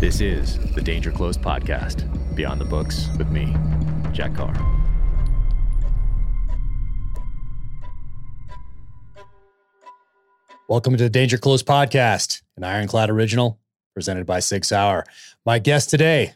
This is the Danger Close podcast, Beyond the Books with me, Jack Carr. Welcome to the Danger Close podcast, an Ironclad original presented by Sig Sauer. My guest today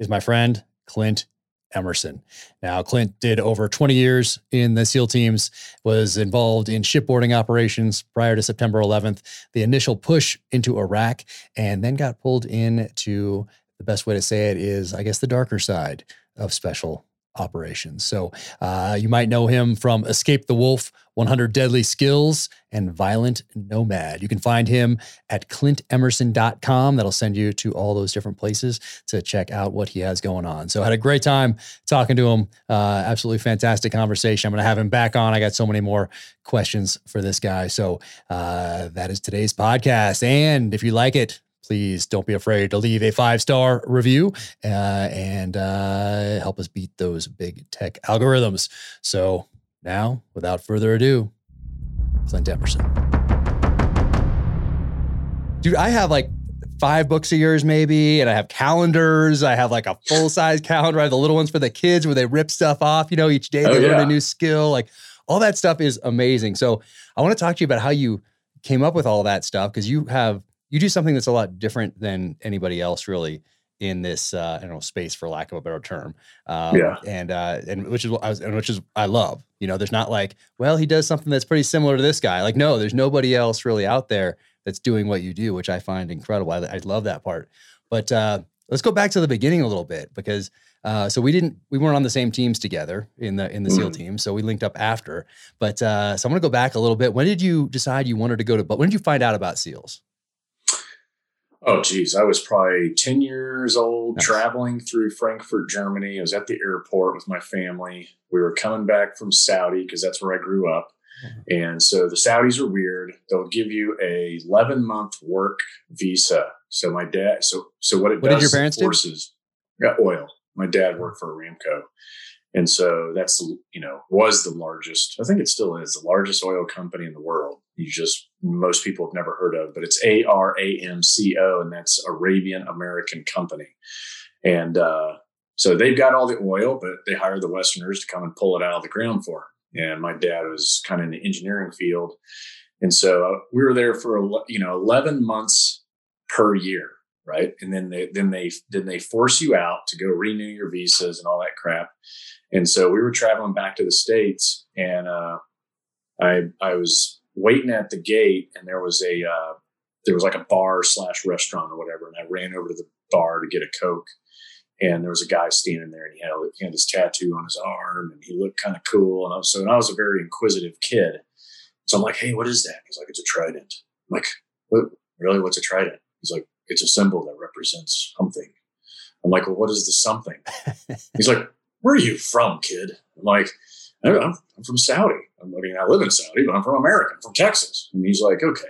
is my friend Clint Emerson. Now, Clint did over 20 years in the SEAL teams, was involved in shipboarding operations prior to September 11th, the initial push into Iraq, and then got pulled into the best way to say it is, I guess, the darker side of special operations. So uh, you might know him from Escape the Wolf, 100 Deadly Skills, and Violent Nomad. You can find him at clintemerson.com. That'll send you to all those different places to check out what he has going on. So I had a great time talking to him. Uh, absolutely fantastic conversation. I'm going to have him back on. I got so many more questions for this guy. So uh, that is today's podcast. And if you like it, please don't be afraid to leave a five star review uh, and uh, help us beat those big tech algorithms. So now, without further ado, Clint Emerson. Dude, I have like five books of yours, maybe, and I have calendars. I have like a full size calendar. I have the little ones for the kids where they rip stuff off, you know, each day they oh, learn a new skill. Like all that stuff is amazing. So I want to talk to you about how you came up with all that stuff because you have you do something that's a lot different than anybody else really in this uh, I don't know space for lack of a better term. Um, yeah. And uh, and which is what I was and which is I love. You know, there's not like, well, he does something that's pretty similar to this guy. Like, no, there's nobody else really out there that's doing what you do, which I find incredible. I, I love that part. But uh, let's go back to the beginning a little bit because uh, so we didn't we weren't on the same teams together in the in the mm. SEAL team. So we linked up after. But uh, so I'm gonna go back a little bit. When did you decide you wanted to go to? But when did you find out about SEALs? Oh, geez. I was probably 10 years old nice. traveling through Frankfurt, Germany. I was at the airport with my family. We were coming back from Saudi because that's where I grew up. Mm-hmm. And so the Saudis are weird. They'll give you a 11 month work visa. So my dad, so, so what it what does, did your parents forces, do? Yeah, oil. My dad worked for Aramco. And so that's, you know, was the largest, I think it still is the largest oil company in the world. You just, most people have never heard of, but it's A R A M C O, and that's Arabian American Company. And uh, so they've got all the oil, but they hire the Westerners to come and pull it out of the ground for them. And my dad was kind of in the engineering field. And so we were there for, you know, 11 months per year right? And then they then they then they force you out to go renew your visas and all that crap. And so we were traveling back to the states, and uh, I I was waiting at the gate, and there was a uh, there was like a bar slash restaurant or whatever, and I ran over to the bar to get a coke. And there was a guy standing there, and he had, he had his tattoo on his arm, and he looked kind of cool. And I was, so, and I was a very inquisitive kid, so I'm like, "Hey, what is that?" He's like, "It's a trident." I'm like, "What? Really? What's a trident?" He's like, it's a symbol that represents something. I'm like, well, what is the something? He's like, where are you from, kid? I'm like, I'm, from Saudi. I mean, I live in Saudi, but I'm from America. I'm from Texas. And he's like, okay.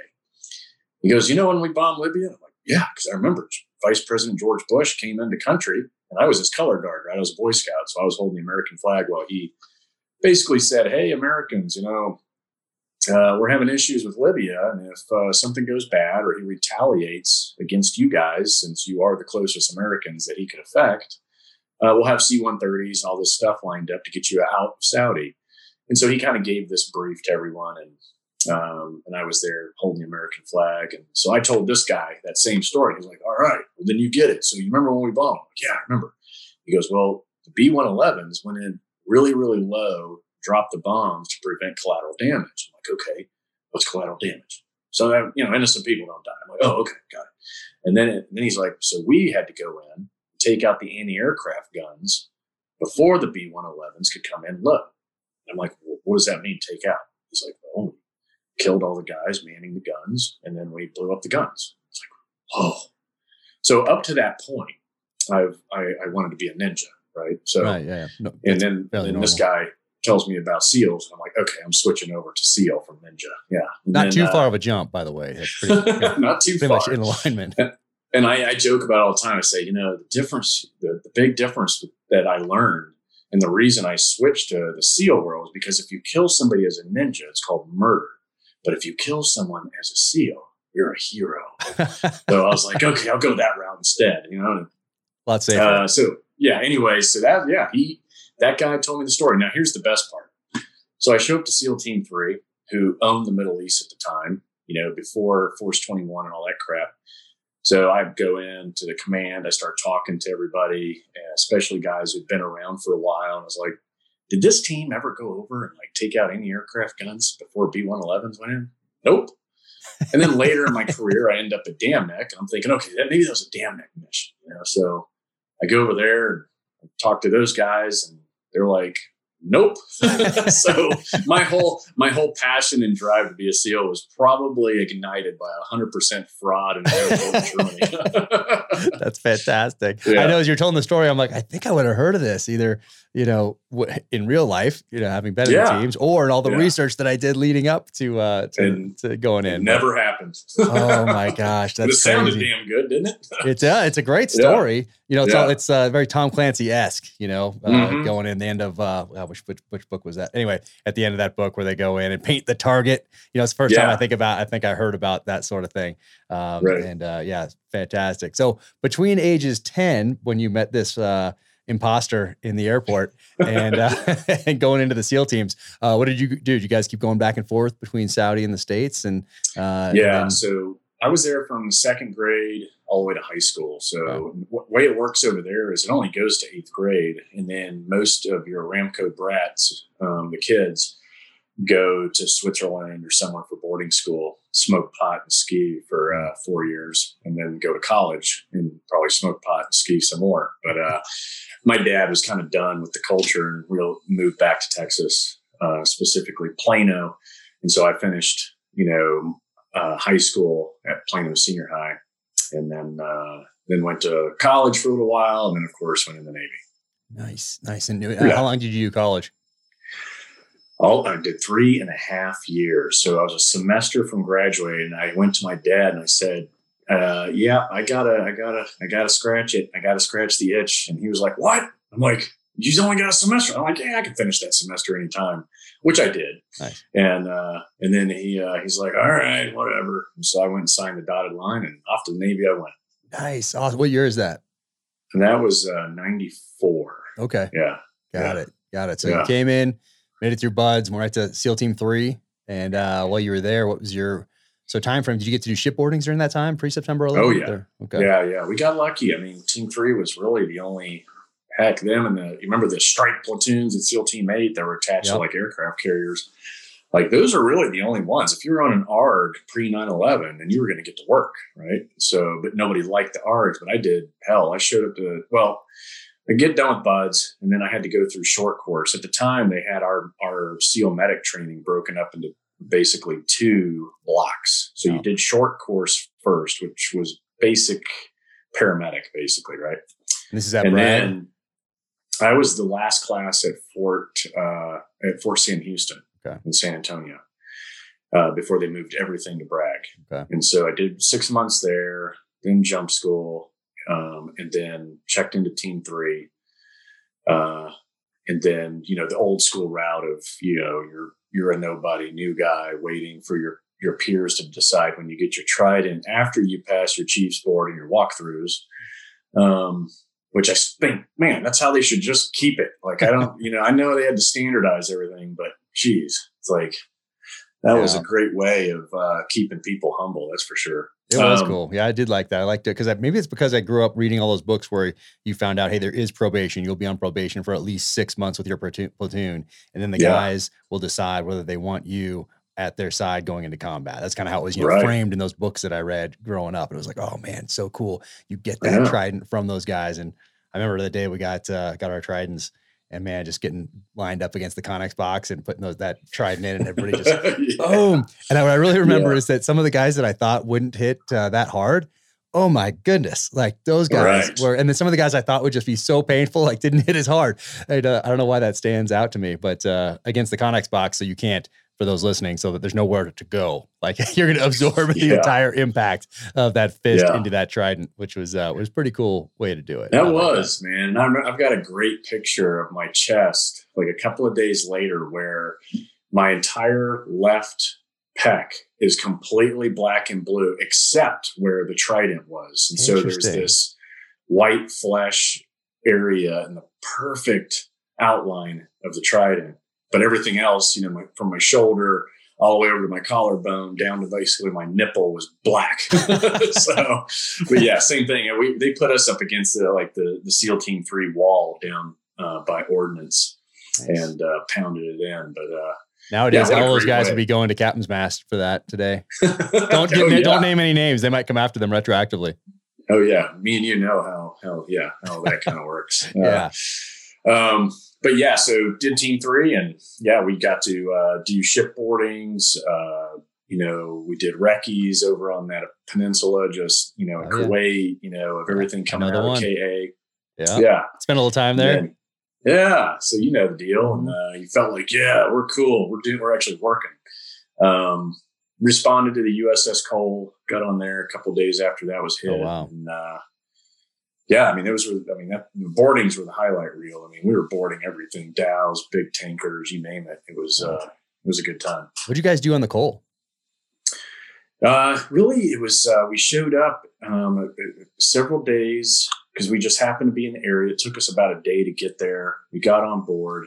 He goes, you know when we bombed Libya? I'm like, yeah, because I remember Vice President George Bush came into country, and I was his color guard, right? I was a Boy Scout, so I was holding the American flag while he basically said, hey, Americans, you know, uh, we're having issues with Libya, and if uh, something goes bad or he retaliates against you guys, since you are the closest Americans that he could affect, uh, we'll have C-130s and all this stuff lined up to get you out of Saudi. And so he kind of gave this brief to everyone, and um, and I was there holding the American flag, and so I told this guy that same story. He's like, "All right, well then you get it. So you remember when we bombed? Like, yeah, I remember." He goes, "Well, the B-111s went in really, really low dropped the bombs to prevent collateral damage. I'm like, okay, what's collateral damage? So that, you know, innocent people don't die. I'm like, oh, okay, got it. And then, it, then he's like, so we had to go in, take out the anti-aircraft guns before the B-111s could come in low. I'm like, well, what does that mean, take out? He's like, well, we killed all the guys manning the guns, and then we blew up the guns. It's like, oh. So up to that point, I've I, I wanted to be a ninja, right? So, right, yeah, yeah. No, and then, then this guy tells me about seals. And I'm like, okay, I'm switching over to seal from Ninja. Yeah. And not then, too uh, far of a jump, by the way. Pretty, yeah, not too pretty far. much in alignment. And, I, I, joke about all the time. I say, you know, the difference, the, the big difference that I learned and the reason I switched to the SEAL world is because if you kill somebody as a ninja, it's called murder. But if you kill someone as a SEAL, you're a hero. so I was like, okay, I'll go that route instead. You know, Lots safer. uh, so yeah. Anyway, so that yeah, he that guy told me the story. Now here's the best part. So I show up to SEAL Team Three, who owned the Middle East at the time. You know, before Force Twenty One and all that crap. So I go into the command. I start talking to everybody, especially guys who've been around for a while. And I was like, "Did this team ever go over and like take out any aircraft guns before B-111s went in?" Nope. And then later in my career, I end up at Dam Neck, I'm thinking, okay, that maybe that was a Dam Neck mission. You know, so I go over there and talk to those guys, and they're like, "Nope." so my whole my whole passion and drive to be a ceo was probably ignited by a hundred percent fraud in Germany. That's fantastic. Yeah. I know as you're telling the story, I'm like, I think I would have heard of this either, you know, w- in real life, you know, having been in Yeah. the teams, or in all the Yeah. research that I did leading up to uh to, to going it in. never happened. oh my gosh, but it that's sounded crazy. damn good, didn't it? It's uh, it's a great Yeah. story. You know, it's all, it's uh, very Tom Clancy esque. You know, uh, Mhm. going in the end of uh, which, which which book was that? Anyway, at the end of that book where they go in and paint the target. You know, it's the first time I think about. I think I heard about that sort of thing. Um, Right. And uh, yeah, fantastic. So between ages ten, when you met this uh, imposter in the airport, and uh, and going into the SEAL teams, uh, what did you do? Did you guys keep going back and forth between Saudi and the states? And uh, and yeah. then- so I was there from second grade all the way to high school. So Wow. w- way it works over there is it only goes to eighth grade, and then most of your Ramco brats, um, the kids, go to Switzerland or somewhere for boarding school, smoke pot and ski for uh, four years, and then go to college and probably smoke pot and ski some more. But uh, my dad was kind of done with the culture and real moved back to Texas, uh, specifically Plano, and so I finished, you know, uh, high school at Plano Senior High, and then uh, then went to college for a little while, and then of course went in the Navy. nice, nice. And uh, Yeah. how long did you do college? All I did three and a half years. So I was a semester from graduating. I went to my dad and I said, uh, "Yeah, I gotta, I gotta, I gotta scratch it. I gotta scratch the itch." And he was like, "What?" I'm like, "You only got a semester." I'm like, "Yeah, I can finish that semester anytime," which I did. Nice. And uh, and then he uh, he's like, "All right, whatever." And so I went and signed the dotted line, and off to the Navy I went. Nice. Awesome. What year is that? And that was uh, '94. Okay. Yeah. Got Yeah. it. Got it. So Yeah. you came in, made it through BUD/S, went right to SEAL Team Three. And uh, while you were there, what was your so time frame? Did you get to do shipboardings during that time, pre September 11th? Oh, yeah. or- Okay. Yeah, yeah, we got lucky. I mean, Team Three was really the only heck them and the you remember the strike platoons at SEAL Team Eight that were attached Yep. to like aircraft carriers. Like those are really the only ones. If you were on an ARG pre 9-11, then you were going to get to work, right? So, but nobody liked the ARGs, but I did. Hell, I showed up to well, I get done with BUD/S, and then I had to go through short course. At the time, they had our our SEAL medic training broken up into basically two blocks. So Oh. you did short course first, which was basic paramedic, basically, right? And this is at and Bragg. then I was the last class at Fort uh, at Fort Sam Houston Okay. in San Antonio uh, before they moved everything to Bragg. Okay. And so I did six months there, then jump school, um, and then checked into Team Three. Uh, and then you know the old school route of you know you're you're a nobody new guy waiting for your your peers to decide when you get your trident after you pass your chief's board and your walkthroughs um, which I think, man, that's how they should just keep it. Like, I don't, you know, I know they had to standardize everything, but geez, it's like that was a great way of uh, keeping people humble. That's for sure. It was Um, cool. Yeah, I did like that. I liked it because maybe it's because I grew up reading all those books where you found out, hey, there is probation. You'll be on probation for at least six months with your platoon, and then the Yeah. guys will decide whether they want you at their side going into combat. That's kind of how it was, you know, framed in those books that I read growing up. It was like, oh man, so cool. You get that know. trident from those guys. And I remember the day we got uh, got our tridents, and man, just getting lined up against the Connex box and putting those that trident in, and everybody just Yeah. boom. And what I really remember Yeah. is that some of the guys that I thought wouldn't hit uh, that hard, oh my goodness, like those guys Right. were, and then some of the guys I thought would just be so painful, like didn't hit as hard. And, uh, I don't know why that stands out to me, but uh, against the Connex box, so you can't. For those listening, so that there's nowhere to go, like you're going to absorb the Yeah. entire impact of that fist Yeah. into that trident, which was uh, was a pretty cool way to do it. I That like was, man. I'm, I've got a great picture of my chest, like a couple of days later, where my entire left peck is completely black and blue, except where the trident was. And so there's this white flesh area and the perfect outline of the trident. But everything else, you know, my, from my shoulder all the way over to my collarbone down to basically my nipple was black. so, but yeah, same thing. And we they put us up against the like the the SEAL Team Three wall down uh, by ordnance Nice. and uh, pounded it in. But uh, Nowadays, what a all those guys way. would be going to Captain's Mast for that today. Don't oh, get, yeah. don't name any names; they might come after them retroactively. Oh yeah, me and you know how how yeah how that kind of works. Yeah. Uh, um, but yeah, so did team three, and yeah, we got to uh, do shipboardings. Uh, you know, we did recce's over on that peninsula, just you know, in Oh, yeah. Kuwait. You know, of everything coming Another out one. of KA. Yeah, Yeah, spend a little time there. And- yeah. So you know the deal, and uh, you felt like, yeah, we're cool. We're doing. We're actually working. Um, responded to the USS Cole. Got on there a couple days after that was hit. Oh, wow. And, uh, yeah, I mean, those were. I mean, that, the boardings were the highlight reel. I mean, we were boarding everything, dhows, big tankers, you name it. It was. Uh, it was a good time. What'd you guys do on the Cole? Uh, really, it was. Uh, we showed up um, uh, uh, several days because we just happened to be in the area. It took us about a day to get there. We got on board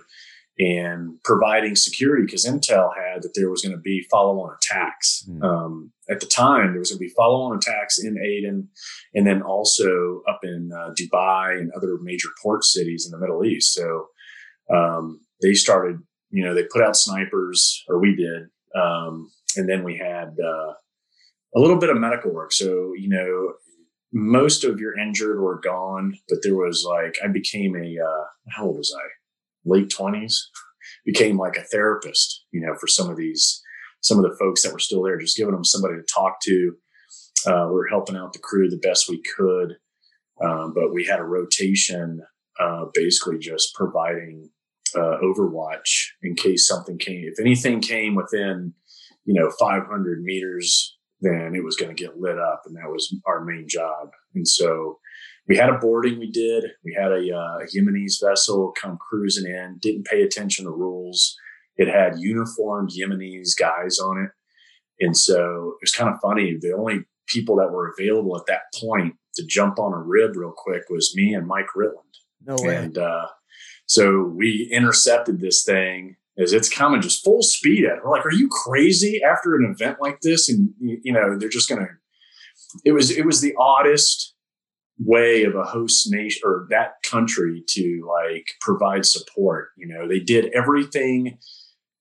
and providing security because Intel had that there was going to be follow-on attacks. Hmm. Um, at the time, there was going to be follow-on attacks in Aden, and then also up in uh, Dubai and other major port cities in the Middle East. So um, they started. You know, they put out snipers, or we did, um, and then we had. Uh, a little bit of medical work. So, you know, most of your injured were gone, but there was like, I became a, uh, how old was I? Late twenties, became like a therapist, you know, for some of these, some of the folks that were still there, just giving them somebody to talk to. Uh, we were helping out the crew the best we could. Um, but we had a rotation, uh, basically just providing, uh, overwatch in case something came, if anything came within, you know, 500 meters then it was going to get lit up. And that was our main job. And so we had a boarding we did. We had a, uh, Yemenis vessel come cruising in, didn't pay attention to rules. It had uniformed Yemenis guys on it. And so it was kind of funny. The only people that were available at that point to jump on a rib real quick was me and Mike Ritland. No way. And uh, so we intercepted this thing as it's coming just full speed at. it. We're like, "Are you crazy?" After an event like this, and you you know they're just gonna. It was it was the oddest way of a host nation or that country to like provide support. You know, they did everything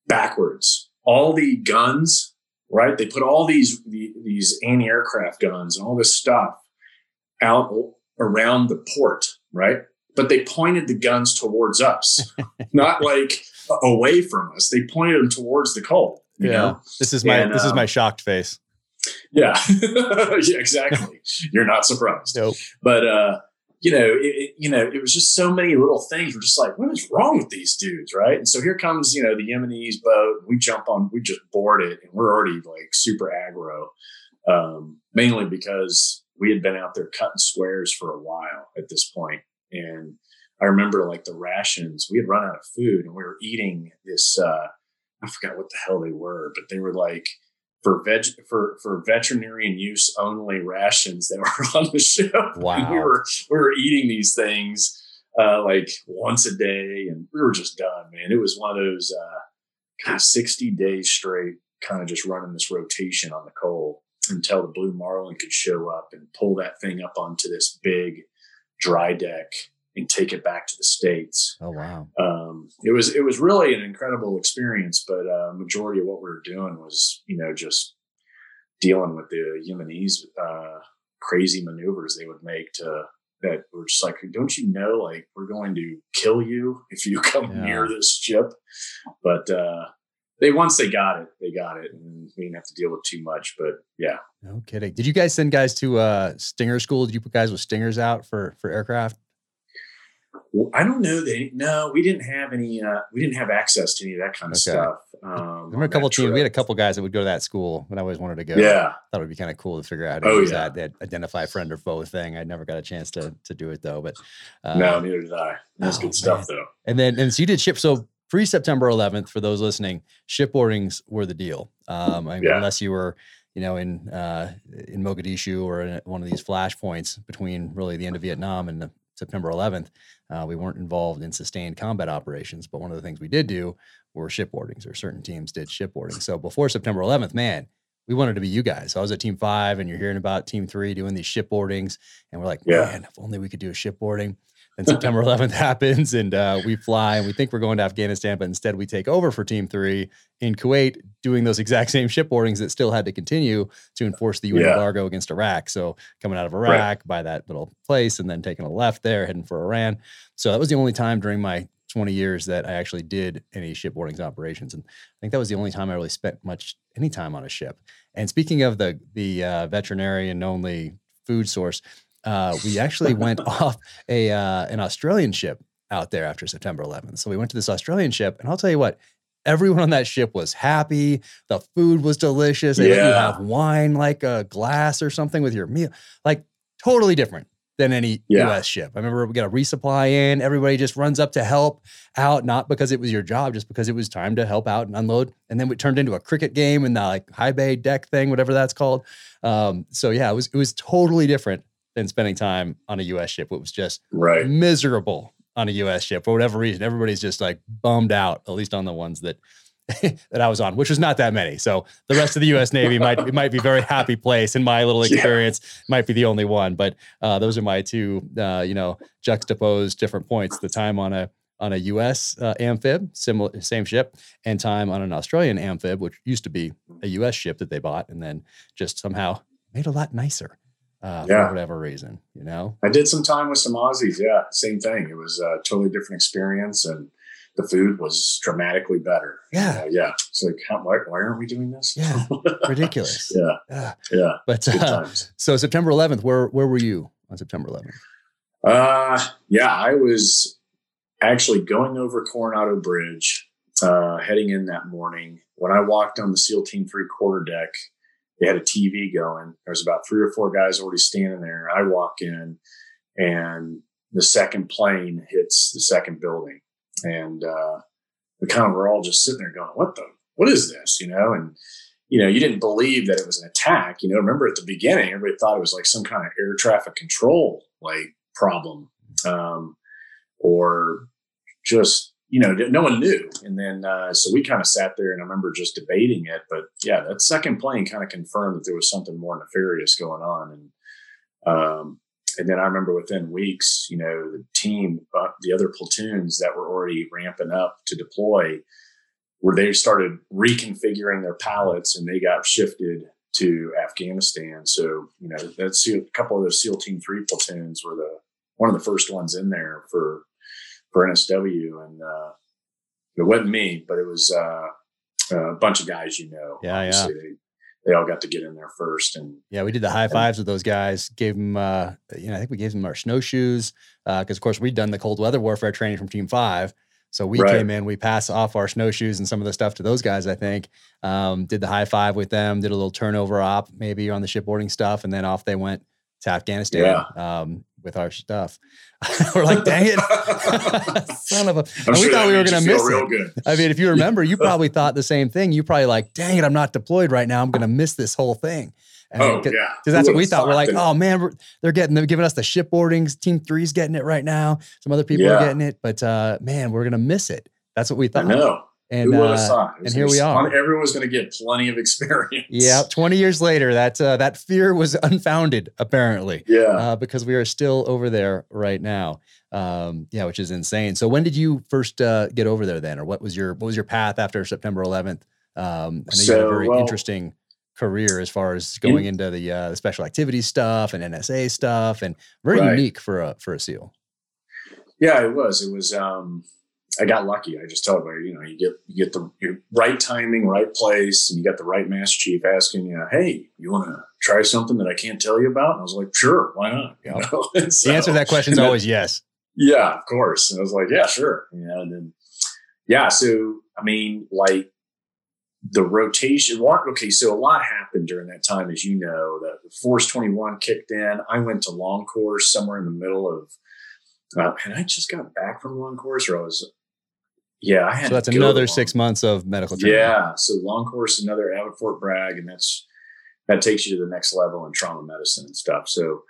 backwards. All the guns, right? They put all these the, these anti-aircraft guns and all this stuff out around the port, right? But they pointed the guns towards us, not like away from us. They pointed them towards the Cole. You yeah, know? this is my And, this is um, my shocked face. Yeah. yeah, exactly. You're not surprised. Nope. But uh, you know, it, it, you know, it was just so many little things. We're just like, what is wrong with these dudes, right? And so here comes, you know, the Yemenis boat. We jump on, we just board it, and we're already like super aggro, um, mainly because we had been out there cutting squares for a while at this point. point, and I remember like the rations. We had run out of food, and we were eating this. Uh, I forgot what the hell they were, but they were like for veg for for veterinarian use only rations that were on the ship. And we were we were eating these things uh, like once a day, and we were just done, man. It was one of those uh, kind of sixty days straight, kind of just running this rotation on the Cole until the Blue Marlin could show up and pull that thing up onto this big dry deck and take it back to the states Oh wow. um, it was it was really an incredible experience. But uh, majority of what we were doing was you know just dealing with the Yemenis uh, crazy maneuvers they would make to that were just like, don't you know, like we're going to kill you if you come Yeah. near this ship. But uh, they once they got it, they got it, and we didn't have to deal with too much. But yeah, No kidding. Did you guys send guys to uh Stinger school? Did you put guys with stingers out for for aircraft? Well, I don't know. that. no, we didn't have any. Uh, we didn't have access to any of that kind of Okay. stuff. Um, I remember a couple that teams. We had a couple guys that would go to that school, and I always wanted to go. Yeah, thought it would be kind of cool to figure out how to Oh, use yeah. that, that identify friend or foe thing. I never got a chance to to do it though. But uh, no, neither did I. That's oh, good stuff, though. And then and so you did ship. So pre September 11th, for those listening, shipboardings were the deal. Um, I mean, Yeah. unless you were, you know, in uh, in Mogadishu or in one of these flashpoints between really the end of Vietnam and the September 11th, uh, we weren't involved in sustained combat operations. But one of the things we did do were shipboardings, or certain teams did shipboarding. So before September 11th, man, we wanted to be you guys. So I was at Team Five, and you're hearing about Team Three doing these shipboardings, and we're like, Yeah. man, if only we could do a shipboarding. Then September 11th happens, and uh, we fly, and we think we're going to Afghanistan, but instead we take over for Team Three in Kuwait, doing those exact same shipboardings that still had to continue to enforce the UN Yeah. embargo against Iraq. So coming out of Right. Iraq by that little place, and then taking a left there, heading for Iran. So that was the only time during my 20 years that I actually did any shipboardings operations, and I think that was the only time I really spent much any time on a ship. And speaking of the the uh, veterinarian only food source, uh, we actually went off a uh, an Australian ship out there after September 11th. So we went to this Australian ship, and I'll tell you what. Everyone on that ship was happy. The food was delicious. They let you have wine like a glass or something with your meal. Like totally different than any Yeah. US ship. I remember we got a resupply in. Everybody just runs up to help out, not because it was your job, just because it was time to help out and unload. And then it turned into a cricket game and the like high bay deck thing, whatever that's called. Um, so yeah, it was it was totally different than spending time on a US ship. It was just Right. miserable on a US ship for whatever reason. Everybody's just like bummed out, at least on the ones that that I was on, which was not that many. So the rest of the U.S. Navy might it might be a very happy place. In my little Yeah. experience, might be the only one. But uh, those are my two, uh, you know, juxtaposed different points. The time on a on a U.S. Uh, amphib, similar same ship, and time on an Australian amphib, which used to be a U.S. ship that they bought, and then just somehow made a lot nicer uh, Yeah. for whatever reason. You know, I did some time with some Aussies. Yeah, same thing. It was a totally different experience, and the food was dramatically better. Yeah. Uh, yeah. It's like, how, why, why aren't we doing this? Yeah. ridiculous. yeah, Yeah. yeah. But uh, so September 11th, where where were you on September 11th? Uh, yeah, I was actually going over Coronado Bridge, uh, heading in that morning. When I walked on the SEAL Team Three quarter deck, they had a TV going. There was about three or four guys already standing there. I walk in, and the second plane hits the second building, and uh, we kind of were all just sitting there going, "What the? What is this?" You know, and you know, you didn't believe that it was an attack. You know, remember at the beginning, everybody thought it was like some kind of air traffic control like problem, um, or just you know, no one knew. And then uh, so we kind of sat there, and I remember just debating it. But yeah, that second plane kind of confirmed that there was something more nefarious going on, and um, and then I remember within weeks, you know, the team, uh, the other platoons that were already ramping up to deploy, where they started reconfiguring their pallets and they got shifted to Afghanistan. So, you know, that's a couple of those SEAL Team Three platoons were the one of the first ones in there for for NSW, and uh, it wasn't me, but it was uh, a bunch of guys you know. Yeah, yeah. They, they all got to get in there first, and Yeah, we did the high fives with those guys. Gave them, uh, you know, I think we gave them our snowshoes because, of course, we'd done the cold weather warfare training from Team Five. So we Right. came in, we passed off our snowshoes and some of the stuff to those guys. I think um, did the high five with them, did a little turnover op maybe on the shipboarding stuff, and then off they went to Afghanistan um, with our stuff. we're like, dang it, son of a! And we thought we were going to miss real it. good. I mean, if you remember, you probably thought the same thing. You probably like, dang it, I'm not deployed right now. I'm going to miss this whole thing. And Oh because yeah, that's what we thought. We're like, that? oh man, they're getting, they're giving us the shipboardings. Team three's getting it right now. Some other people are getting it, but uh, man, we're going to miss it. That's what we I thought. know. And Who would have uh, thought? And here we are. fun. Everyone was going to get plenty of experience. yeah, 20 years later, that uh, that fear was unfounded apparently. yeah. Uh, because we are still over there right now. Um, yeah, which is insane. So when did you first uh, get over there then, or what was your what was your path after September 11th? Um, I know you had a So, very well- interesting career as far as going into the uh, the special activities stuff and NSA stuff, and very Right. unique for a for a SEAL. Yeah, it was. It was. um I got lucky. I just tell everybody, you know, you get you get the your right timing, right place, and you got the right master chief asking you, "Hey, you want to try something that I can't tell you about?" And I was like, "Sure, why not?" You know? And The answer to that question is always yes. Yeah, of course. And I was like, yeah, sure. You know, and then, yeah. So, I mean, like the rotation, okay. So a lot happened during that time, as you know, the Force 21 kicked in. I went to long course somewhere in the middle of, uh, and I just got back from long course or I was, yeah, I had So that's another long- six months of medical training. Yeah, so long course, another out at Fort Bragg, and that's that takes you to the next level in trauma medicine and stuff. So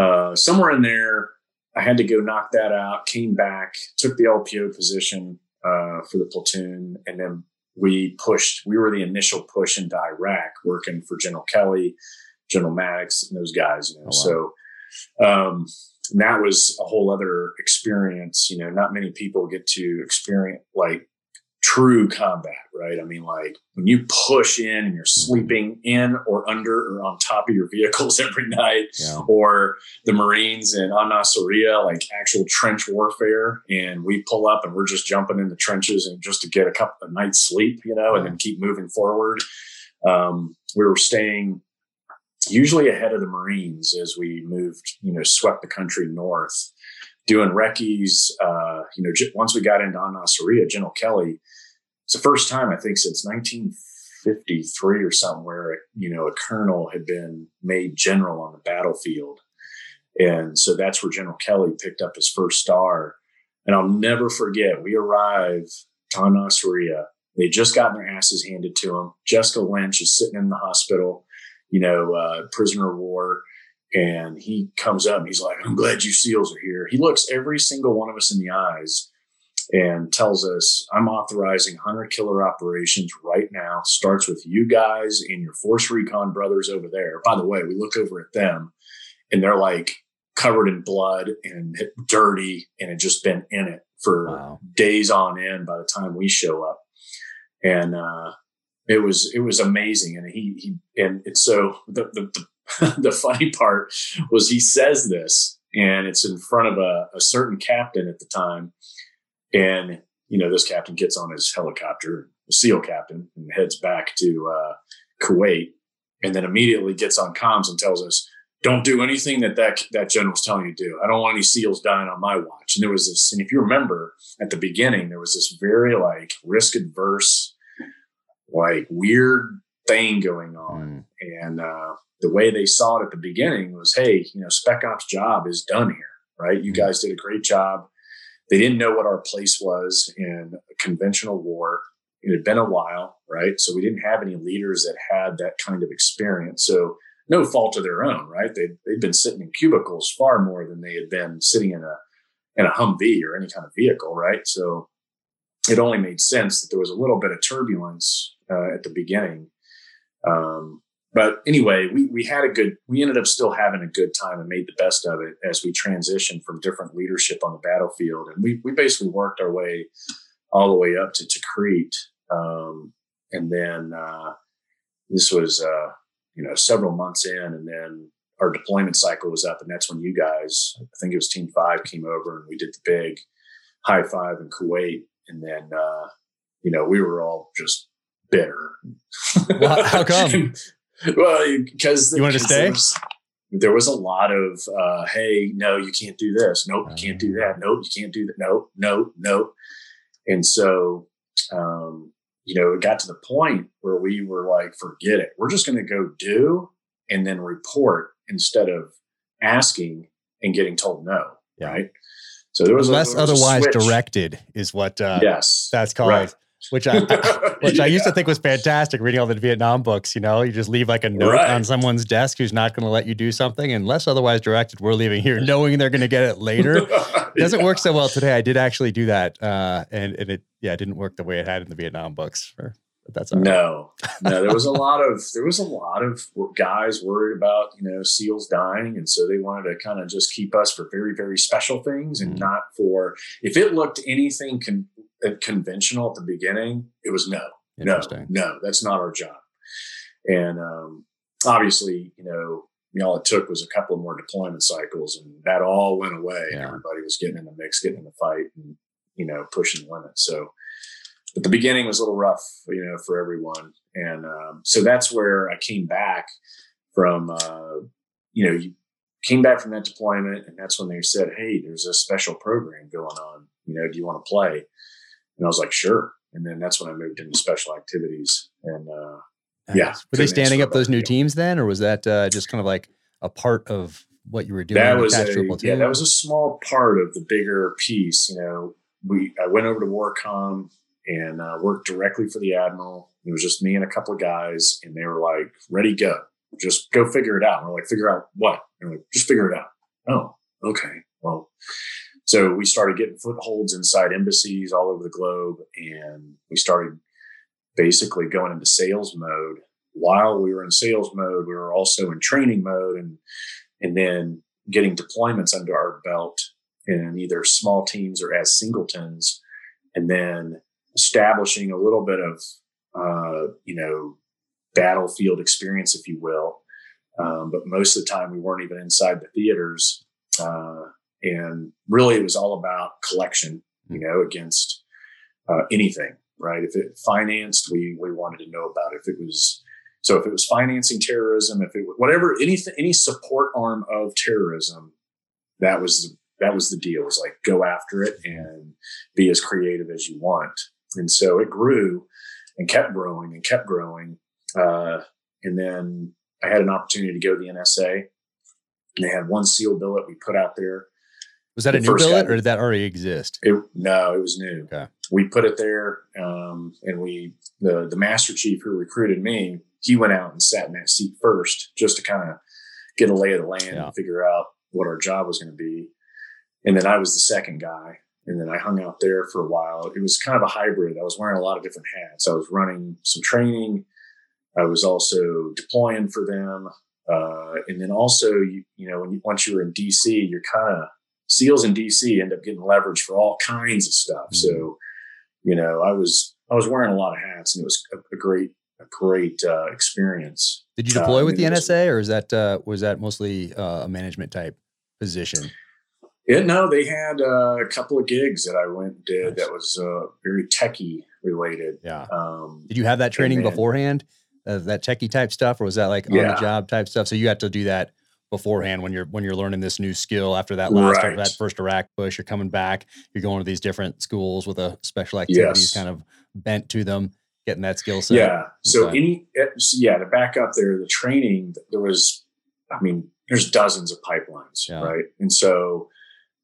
uh, somewhere in there, I had to go knock that out. Came back, took the LPO position uh, for the platoon, and then we pushed. We were the initial push into Iraq, working for General Kelly, General Mattis, and those guys. You know, Oh, wow. so um, and that was a whole other experience. You know, not many people get to experience like true combat, right? I mean, like when you push in and you're sleeping in or under or on top of your vehicles every night, Yeah. or the Marines in An Nasiriyah, like actual trench warfare, and we pull up and we're just jumping in the trenches and just to get a couple of nights sleep, you know, and then keep moving forward. Um, we were staying usually ahead of the Marines as we moved, you know, swept the country north, doing recce's. Uh, you know, j- once we got into An Nasiriyah, General Kelly, it's the first time I think since 1953 or somewhere, you know a colonel had been made general on the battlefield, and so that's where General Kelly picked up his first star. And I'll never forget, we arrive to An Nasiriyah. They just got their asses handed to them. Jessica Lynch is sitting in the hospital, you know, uh, prisoner of war. And he comes up and he's like, I'm glad you SEALs are here. He looks every single one of us in the eyes and tells us, I'm authorizing hunter killer operations right now. Starts with you guys and your force recon brothers over there. By the way, we look over at them and they're like covered in blood and dirty and had just been in it for Wow. days on end by the time we show up. And uh, it was it was amazing. And he he and so the the, the, the funny part was he says this and it's in front of a, a certain captain at the time. And you know, this captain gets on his helicopter, SEAL captain, and heads back to uh, Kuwait, and then immediately gets on comms and tells us, "Don't do anything that that that general's telling you to do. I don't want any SEALs dying on my watch." And there was this, and if you remember at the beginning, there was this very like risk adverse, like weird thing going on, Mm. and uh, the way they saw it at the beginning was, "Hey, you know, Spec Ops' job is done here, right? You Mhm. guys did a great job." They didn't know what our place was in a conventional war. It had been a while, right? So we didn't have any leaders that had that kind of experience. So no fault of their own, right? They they'd been sitting in cubicles far more than they had been sitting in a in a Humvee or any kind of vehicle, right? So it only made sense that there was a little bit of turbulence uh, at the beginning. Um, but anyway, we we had a good. We ended up still having a good time and made the best of it as we transitioned from different leadership on the battlefield, and we we basically worked our way all the way up to Tikrit, um, and then uh, this was uh, you know several months in, and then our deployment cycle was up, and that's when you guys, I think it was Team Five, came over and we did the big high five in Kuwait, and then uh, you know we were all just bitter. Well, how come? well, because You wanted to stay? There was, there was a lot of, uh, hey, no, you can't do this. Nope, you can't do that. Nope, you can't do that. Nope, nope, nope. And so, um, you know, it got to the point where we were like, forget it. We're just going to go do and then report instead of asking and getting told no. Yeah. Right. So there was was otherwise switch. directed is what uh, yes. that's called. Right. Which I, which I used to think was fantastic reading all the Vietnam books. You know, you just leave like a note Right. on someone's desk who's not going to let you do something unless otherwise directed. We're leaving here knowing they're going to get it later. It doesn't work so well today. I did actually do that, uh, and and it yeah it didn't work the way it had in the Vietnam books. For, but that's all right. No, no, there was a lot of there was a lot of guys worried about you know seals dying, and so they wanted to kind of just keep us for very very special things, and Mhm. not for if it looked anything con- uh, conventional at the beginning, it was no, no, no, that's not our job. And um, obviously, you know, you know, all it took was a couple of more deployment cycles, and that all went away. And everybody was getting in the mix, getting in the fight, and you know, pushing the limits. So, but the beginning was a little rough, you know, for everyone. And um, so that's where I came back from. Uh, you know, you came back from that deployment, and that's when they said, "Hey, there's a special program going on. You know, do you want to play?" And I was like, "Sure." And then that's when I moved into special activities, and uh, Yeah, Were they standing up those new teams then, or was that uh, just kind of like a part of what you were doing? that was a, yeah, that was a small part of the bigger piece. You know, we I went over to WARCOM and uh, worked directly for the admiral. It was just me and a couple of guys, and they were like, "Ready, go, just go figure it out." And we're like, "Figure out what?" And like, "Just figure it out." Oh, okay. Well, so we started getting footholds inside embassies all over the globe, and we started basically going into sales mode. While we were in sales mode, we were also in training mode, and and then getting deployments under our belt in either small teams or as singletons, and then establishing a little bit of uh, you know battlefield experience, if you will. Um, but most of the time, we weren't even inside the theaters, uh, and really, it was all about collection. You know, against uh, anything, right? If it financed, we we wanted to know about it. If it was so, if it was financing terrorism, if it was whatever anything any support arm of terrorism, that was that was the deal. It was like go after it and be as creative as you want. And so it grew and kept growing and kept growing. Uh, and then I had an opportunity to go to the NSA. And they had one SEAL billet we put out there. Was that a new billet or did that already exist? It, no, it was new. Okay. We put it there, um, and we the the master chief who recruited me, he went out and sat in that seat first, just to kind of get a lay of the land Yeah. and figure out what our job was going to be. And then I was the second guy, and then I hung out there for a while. It was kind of a hybrid. I was wearing a lot of different hats. I was running some training. I was also deploying for them, uh, and then also, you, you know, when you, once you were in DC, you're kind of SEALs in DC end up getting leverage for all kinds of stuff. So, you know, I was I was wearing a lot of hats, and it was a, a great a great uh, experience. Did you deploy Uh, with the NSA or is that uh, was that mostly uh, a management type position? Yeah, no, they had uh, a couple of gigs that I went and did Nice. that was uh, very techie related. Yeah. Um, Did you have that training then- beforehand? Uh, that techie type stuff, or was that like on Yeah. the job type stuff? So you had to do that beforehand when you're when you're learning this new skill after that last Right. that first Iraq push. You're coming back. You're going to these different schools with a special activities Yes. kind of bent to them, getting that skill set. yeah. So any eh, yeah to back up there, the training there was, I mean, there's dozens of pipelines, Yeah. right? And so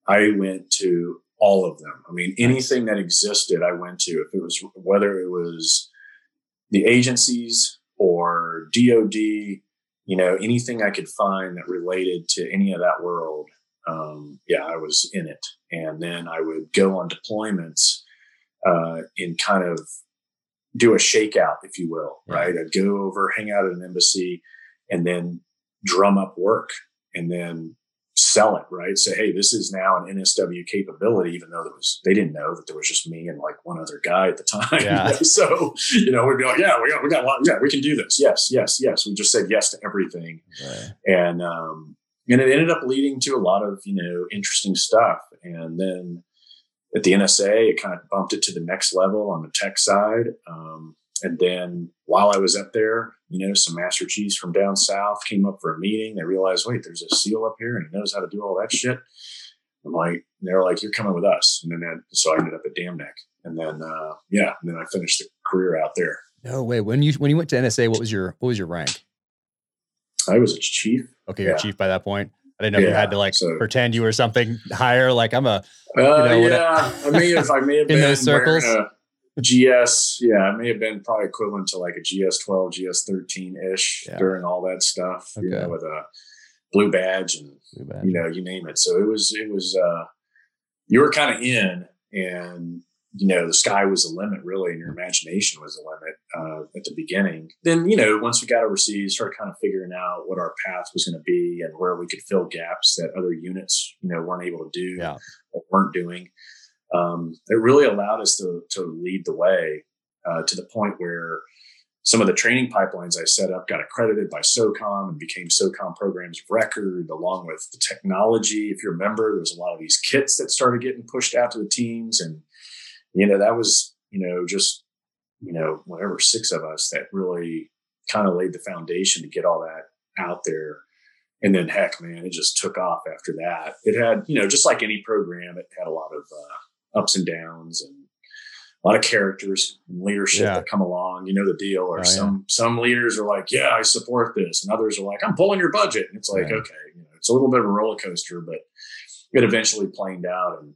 I went to all of them. I mean, anything that existed, I went to. If it was whether it was the agencies or DoD, you know, anything I could find that related to any of that world. Um, yeah, I was in it, and then I would go on deployments uh, and kind of do a shakeout, if you will. Right? I'd go over, hang out at an embassy, and then drum up work, and then sell it. Right? Say, hey, this is now an NSW capability, even though there was they didn't know that there was just me and like one other guy at the time. Yeah. so you know, we'd be like, yeah, we got we got a lot, yeah, we can do this. Yes, yes, yes. We just said yes to everything Right. and um, and it ended up leading to a lot of you know interesting stuff. And then at the NSA, it kind of bumped it to the next level on the tech side. Um, and then while I was up there, you know, some master chiefs from down south came up for a meeting. They realized, wait, there's a SEAL up here and he knows how to do all that shit. I'm like, they're like, you're coming with us. And then that, so I ended up at Dam Neck. And then, uh, yeah, and then I finished the career out there. No way. When you when you went to NSA, what was your what was your rank? I was a chief. Okay, you're Yeah. chief by that point. I didn't know if you had to like so- pretend you were something higher. Like I'm a Uh, know, yeah, I may have. I may have In been those circles? a GS. Yeah, it may have been probably equivalent to like a GS twelve, GS thirteen ish Yeah. during all that stuff. You know, with a blue badge and you know, you name it. So it was. It was. uh You were kind of in, and you know, the sky was the limit, really, and your imagination was the limit uh, at the beginning. Then, you know, once we got overseas, started kind of figuring out what our path was going to be and where we could fill gaps that other units, you know, weren't able to do Yeah. or weren't doing. Um, it really allowed us to to lead the way uh, to the point where some of the training pipelines I set up got accredited by SOCOM and became SOCOM programs of record, along with the technology. If you remember, there was a lot of these kits that started getting pushed out to the teams, and you know that was you know just you know whatever six of us that really kind of laid the foundation to get all that out there. And then heck, man, it just took off after that. It had you know just like any program, it had a lot of uh, ups and downs and a lot of characters and leadership Yeah. that come along. You know the deal. Or Oh, yeah. some some leaders are like, "Yeah, I support this," and others are like, "I'm pulling your budget." And it's like, Right. okay, you know, it's a little bit of a roller coaster, but it eventually planed out, and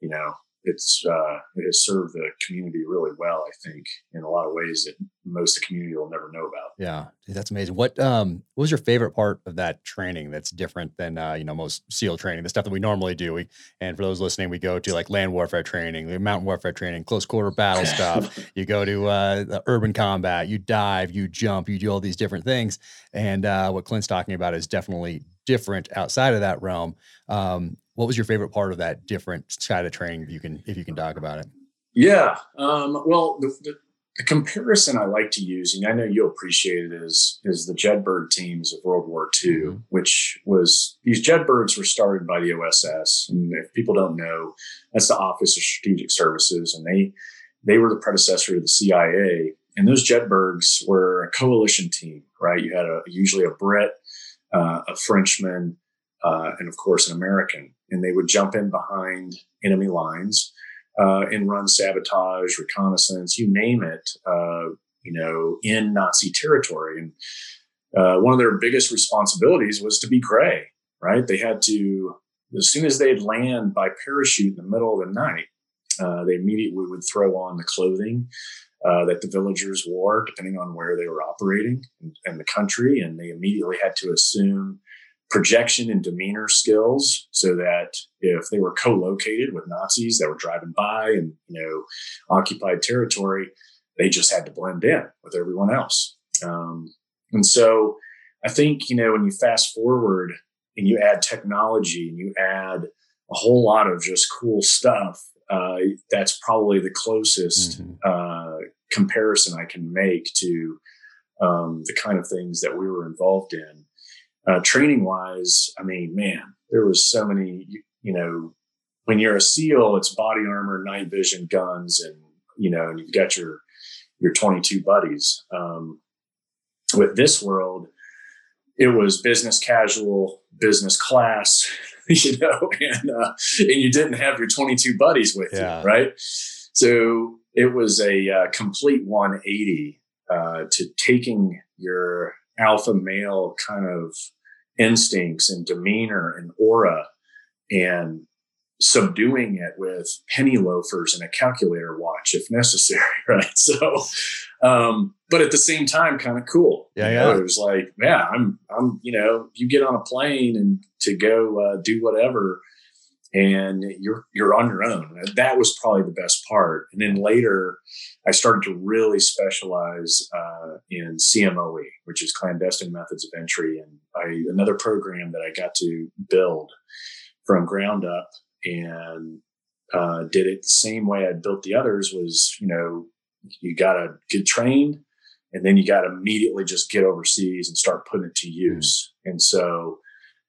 you know, it's uh, it has served the community really well. I think in a lot of ways that most of the community will never know about. Yeah, that's amazing. What um what was your favorite part of that training that's different than uh, you know most SEAL training, the stuff that we normally do? We and for those listening, we go to like land warfare training, the mountain warfare training, close quarter battle stuff. you go to uh, urban combat, you dive, you jump, you do all these different things. And uh, what Clint's talking about is definitely different outside of that realm. Um, what was your favorite part of that different side of training? If you can, if you can talk about it. Yeah. Um, well, the, the, the, comparison I like to use, and I know you'll appreciate it, is is the Jedburgh teams of World War II, mm-hmm. which was these Jedburghs were started by the OSS, and if people don't know, that's the Office of Strategic Services, and they they were the predecessor to the CIA. And those Jedburghs were a coalition team, right? You had a usually a Brit, uh, a Frenchman, uh, and of course an American and they would jump in behind enemy lines uh, and run sabotage, reconnaissance, you name it, uh, you know, in Nazi territory. And uh, one of their biggest responsibilities was to be gray, right? They had to, as soon as they'd land by parachute in the middle of the night, uh, they immediately would throw on the clothing uh, that the villagers wore, depending on where they were operating in the country. And they immediately had to assume projection and demeanor skills so that if they were co-located with Nazis that were driving by and you know occupied territory, they just had to blend in with everyone else. Um, and so I think you know when you fast forward and you add technology and you add a whole lot of just cool stuff, uh, that's probably the closest mm-hmm. uh, comparison I can make to um, the kind of things that we were involved in uh, training wise, I mean, man, there was so many, you, you, know, when you're a SEAL, it's body armor, night vision, guns, and, you know, and you've got your, your 22 buddies. Um, with this world, it was business casual, business class, you know, and, uh, and you didn't have your 22 buddies with yeah. you, right? So it was a uh, complete 180 uh, to taking your alpha male kind of instincts and demeanor and aura and subduing it with penny loafers and a calculator watch if necessary right? So um but at the same time kind of cool. Yeah yeah. it was like yeah i'm i'm you know you get on a plane and to go uh, do whatever and you're you're on your own. That was probably the best part. And then later, I started to really specialize uh, in CMOE, which is clandestine methods of entry, and I another program that I got to build from ground up and uh, did it the same way I built the others. Was you know you got to get trained, and then you got to immediately just get overseas and start putting it to use. And so,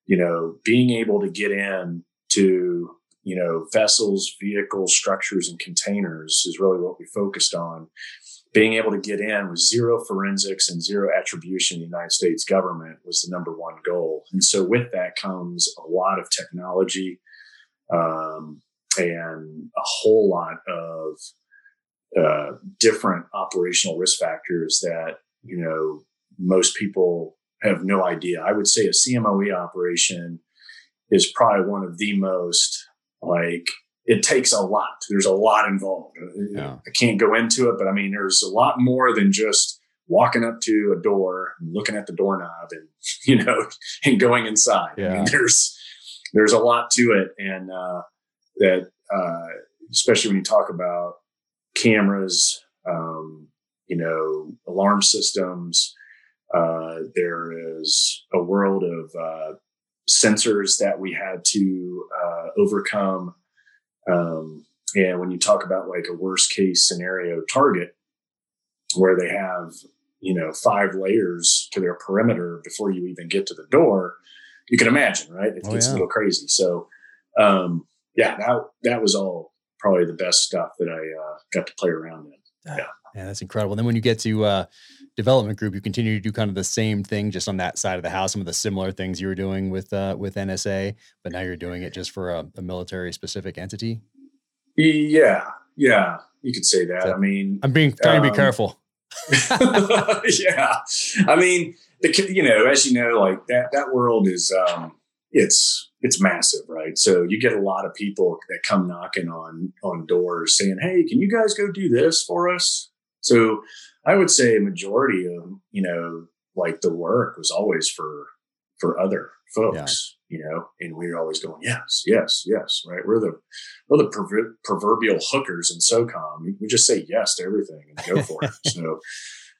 you know, being able to get in to you know vessels vehicles structures and containers is really what we focused on. Being able to get in with zero forensics and zero attribution in the united states government was the number one goal. And so with that comes a lot of technology um, and a whole lot of uh, different operational risk factors that you know most people have no idea. I would say a cmoe operation is probably one of the most like it takes a lot. There's a lot involved. Yeah. I can't go into it, but I mean, there's a lot more than just walking up to a door and looking at the doorknob and you know and going inside. Yeah. I mean, there's there's a lot to it, and uh, that uh, especially when you talk about cameras, um, you know, alarm systems. Uh, there is a world of uh, sensors that we had to uh, overcome. Um, and when you talk about like a worst case scenario target where they have, you know, five layers to their perimeter before you even get to the door, you can imagine, right? It oh, gets yeah. a little crazy. So, um, yeah, that, that was all probably the best stuff that I uh, got to play around in. Yeah. Yeah, that's incredible. And then when you get to uh, development group, you continue to do kind of the same thing, just on that side of the house. Some of the similar things you were doing with uh, with NSA, but now you're doing it just for a, a military specific entity. Yeah, yeah, you could say that. So, I mean, I'm being trying um, to be um, careful. yeah, I mean, the, you know, as you know, like that that world is um, it's it's massive, right? So you get a lot of people that come knocking on on doors saying, "Hey, can you guys go do this for us?" So I would say a majority of you know like the work was always for for other folks, yeah. you know, and we were always going, "Yes, yes, yes," right? We're the we're the proverbial hookers in SOCOM. We just say yes to everything and go for it. So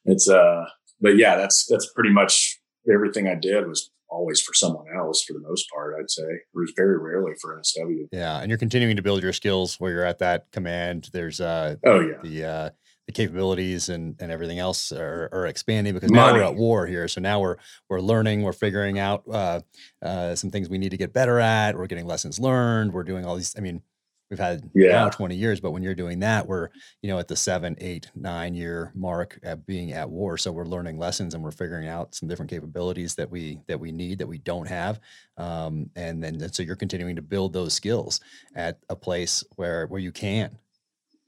it's uh, but yeah, that's that's pretty much everything I did was always for someone else for the most part, I'd say. It was very rarely for NSW. Yeah. And you're continuing to build your skills where you're at that command. There's uh oh yeah. The uh the capabilities and, and everything else are, are expanding because Money. now we're at war here. So now we're we're learning, we're figuring out uh, uh, some things we need to get better at. We're getting lessons learned. We're doing all these. I mean, we've had yeah. now 20 years but when you're doing that we're you know at the seven eight nine year mark at being at war so we're learning lessons and we're figuring out some different capabilities that we that we need that we don't have um, and then and so you're continuing to build those skills at a place where where you can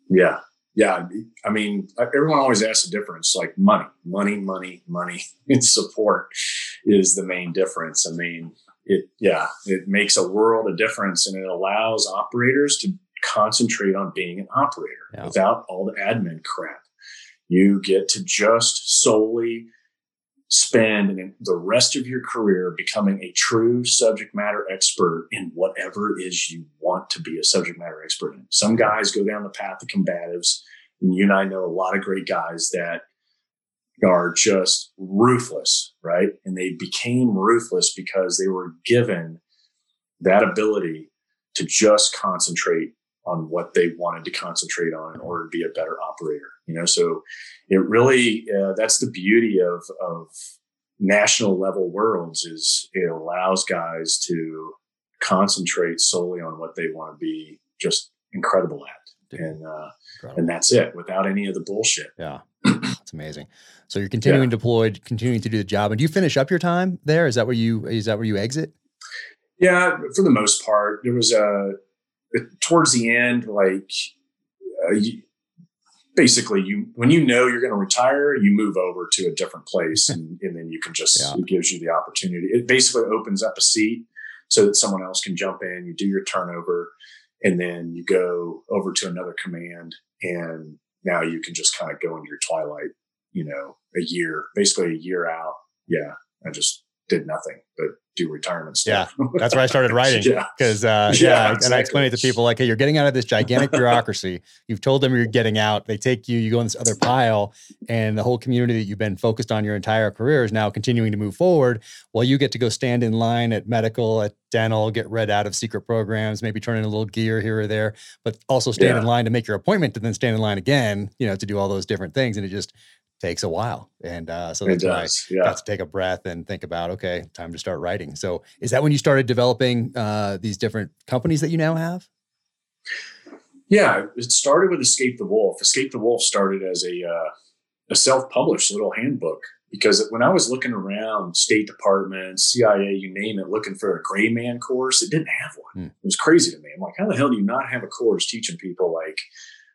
yeah yeah i mean uh, everyone always asks the difference like money money money money and support is the main difference i mean it yeah it makes a world of difference and it allows operators to concentrate on being an operator yeah. without all the admin crap you get to just solely spend the rest of your career becoming a true subject matter expert in whatever it is you want to be a subject matter expert in some guys go down the path of combatives and you and i know a lot of great guys that are just ruthless, right? And they became ruthless because they were given that ability to just concentrate on what they wanted to concentrate on in order to be a better operator. You know, so it really uh, that's the beauty of of national level worlds is it allows guys to concentrate solely on what they want to be just incredible at, and uh, incredible. and that's it without any of the bullshit. Yeah. It's amazing. So you're continuing yeah. deployed, continuing to do the job. And do you finish up your time there? Is that where you is that where you exit? Yeah, for the most part. There was a towards the end, like uh, you, basically you when you know you're going to retire, you move over to a different place, and, and then you can just yeah. it gives you the opportunity. It basically opens up a seat so that someone else can jump in. You do your turnover, and then you go over to another command and now you can just kind of go into your twilight, you know, a year, basically a year out. Yeah. I just did nothing but do retirement stuff. Yeah, that's where I started writing. Because yeah. Uh, yeah, yeah exactly. and I explain it to people like, hey, you're getting out of this gigantic bureaucracy. You've told them you're getting out. They take you, you go in this other pile, and the whole community that you've been focused on your entire career is now continuing to move forward. While you get to go stand in line at medical, at dental, get read out of secret programs, maybe turn in a little gear here or there, but also stand in line to make your appointment, to then stand in line again, you know, to do all those different things. And it just takes a while. And uh, so that's why yeah. I got to take a breath and think about, okay, time to start writing. So is that when you started developing uh, these different companies that you now have? Yeah, it started with Escape the Wolf. Escape the Wolf started as a, uh, a self-published little handbook because when I was looking around State Department, CIA, you name it, looking for a gray man course, it didn't have one. Hmm. It was crazy to me. I'm like, how the hell do you not have a course teaching people like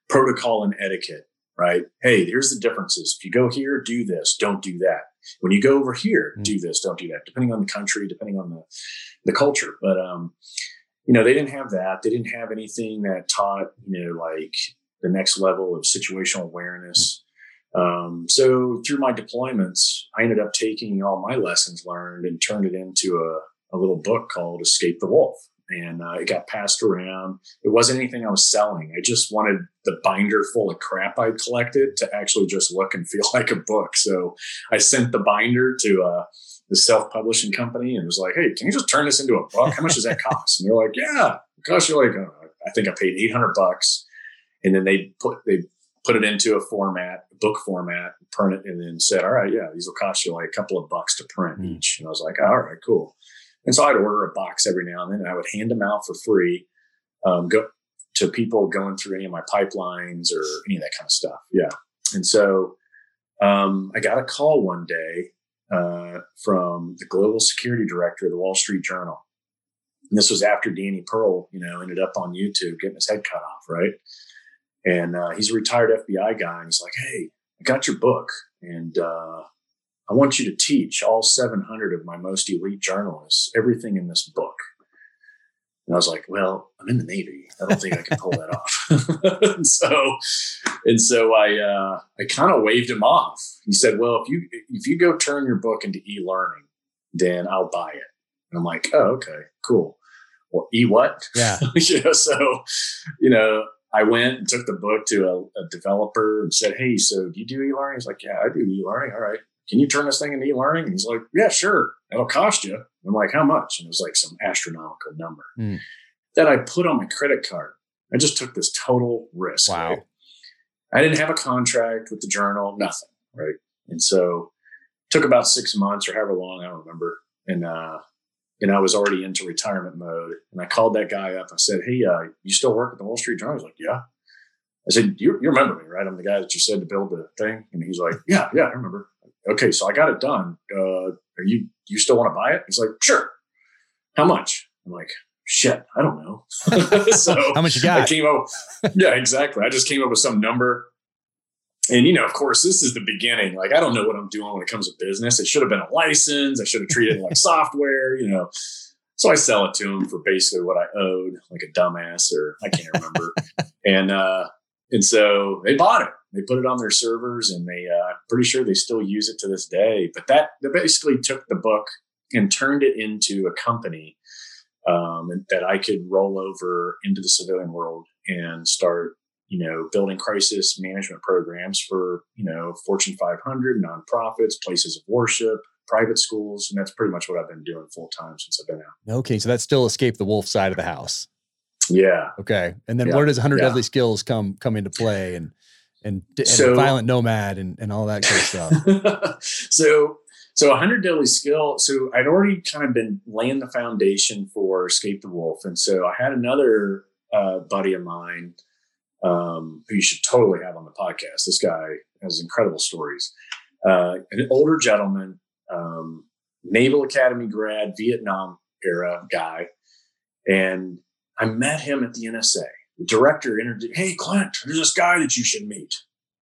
protocol and etiquette right? Hey, here's the differences. If you go here, do this, don't do that. When you go over here, mm-hmm. do this, don't do that, depending on the country, depending on the, the culture. But, um, you know, they didn't have that. They didn't have anything that taught, you know, like the next level of situational awareness. Mm-hmm. Um, so through my deployments, I ended up taking all my lessons learned and turned it into a, a little book called Escape the Wolf and uh, it got passed around. It wasn't anything I was selling. I just wanted the binder full of crap I'd collected to actually just look and feel like a book. So I sent the binder to uh, the self-publishing company and was like, "Hey, can you just turn this into a book? How much does that cost?" And they're like, "Yeah, it costs you like uh, I think I paid eight hundred bucks." And then they put they put it into a format, book format, print it, and then said, "All right, yeah, these will cost you like a couple of bucks to print mm. each." And I was like, "All right, cool." And so I'd order a box every now and then and I would hand them out for free um, go, to people going through any of my pipelines or any of that kind of stuff. Yeah. And so um, I got a call one day uh, from the global security director of the Wall Street Journal. And this was after Danny Pearl, you know, ended up on YouTube getting his head cut off, right? And uh, he's a retired FBI guy. And he's like, hey, I got your book. And uh, I want you to teach all 700 of my most elite journalists everything in this book. And I was like, well, I'm in the Navy. I don't think I can pull that off. and so, and so I, uh, I kind of waved him off. He said, well, if you, if you go turn your book into e-learning, then I'll buy it. And I'm like, oh, okay, cool. Well, e what? Yeah. you know, so, you know, I went and took the book to a, a developer and said, Hey, so do you do e-learning? He's like, Yeah, I do e-learning. All right. Can you turn this thing into e-learning? And he's like, Yeah, sure. It'll cost you. I'm like, How much? And it was like some astronomical number Mm. that I put on my credit card. I just took this total risk. Wow. right? I didn't have a contract with the journal, nothing. Right. And so it took about six months or however long, I don't remember. And uh and I was already into retirement mode. And I called that guy up. I said, Hey, uh, you still work at the Wall Street Journal? He's like, Yeah. I said, you, you remember me, right? I'm the guy that you said to build the thing. And he's like, Yeah, yeah, I remember. Okay, so I got it done. Uh, are you you still want to buy it? He's like, Sure. How much? I'm like, shit, I don't know. so How much you I got? came up, yeah, exactly. I just came up with some number. And, you know, of course, this is the beginning. Like, I don't know what I'm doing when it comes to business. It should have been a license. I should have treated it like software, you know. So I sell it to them for basically what I owed, like a dumbass, or I can't remember. and, uh, and so they bought it. They put it on their servers, and they, uh, I'm pretty sure they still use it to this day. But that, they basically took the book and turned it into a company um, that I could roll over into the civilian world and start, you know, building crisis management programs for, you know, Fortune 500 nonprofits, places of worship, private schools. And that's pretty much what I've been doing full time since I've been out. Okay, so that's still escape the wolf side of the house. Yeah. Okay, and then Yeah, where does 100 yeah. deadly skills come come into play and and, and So- violent nomad and, and all that kind of stuff? so, so 100 deadly skill. So I'd already kind of been laying the foundation for Escape the Wolf. And so I had another uh, buddy of mine um, who you should totally have on the podcast. This guy has incredible stories. Uh, an older gentleman, um, Naval Academy grad, Vietnam era guy. And I met him at the NSA. Director introduced, Hey, Clint, there's this guy that you should meet.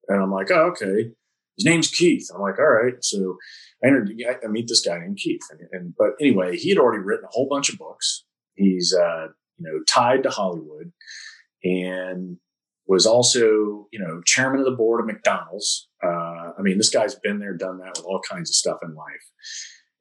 And I'm like, Oh, okay. His name's Keith. I'm like, All right. So I, I meet this guy named Keith. And, and, but anyway, he had already written a whole bunch of books. He's, uh, you know, tied to Hollywood and was also, you know, chairman of the board of McDonald's. Uh, I mean, this guy's been there, done that with all kinds of stuff in life.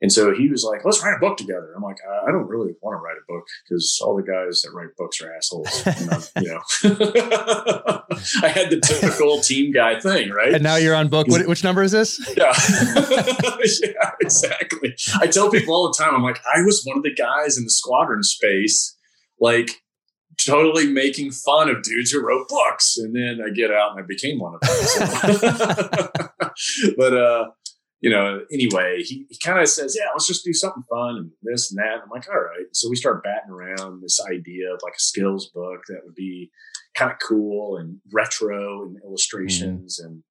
And so he was like, let's write a book together. I'm like, I I don't really want to write a book because all the guys that write books are assholes. And I'm, you know, I had the typical team guy thing, right? and now you're on book. What, which number is this? Yeah. yeah, exactly. I tell people all the time, I'm like, I was one of the guys in the squadron space, like totally making fun of dudes who wrote books. And then I get out and I became one of them. So- but, uh, you know, anyway, he, he kind of says, yeah, let's just do something fun and this and that. I'm like, all right. So we start batting around this idea of like a skills book that would be kind of cool and retro and illustrations and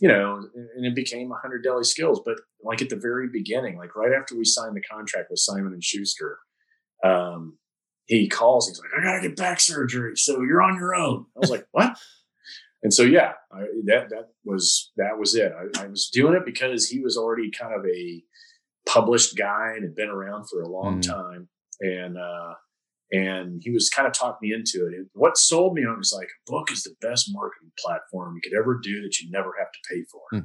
you know, and it became 100 Deadly Skills. But like at the very beginning, like right after we signed the contract with Simon and Schuster, um, he calls. He's like, "I gotta get back surgery, so you're on your own." I was like, "What?" And so yeah, I, that that was that was it. I, I was doing it because he was already kind of a published guy and had been around for a long Mhm. time, and uh, and he was kind of talking me into it. And what sold me on it was like, a book is the best marketing platform you could ever do that you never have to pay for. Hmm.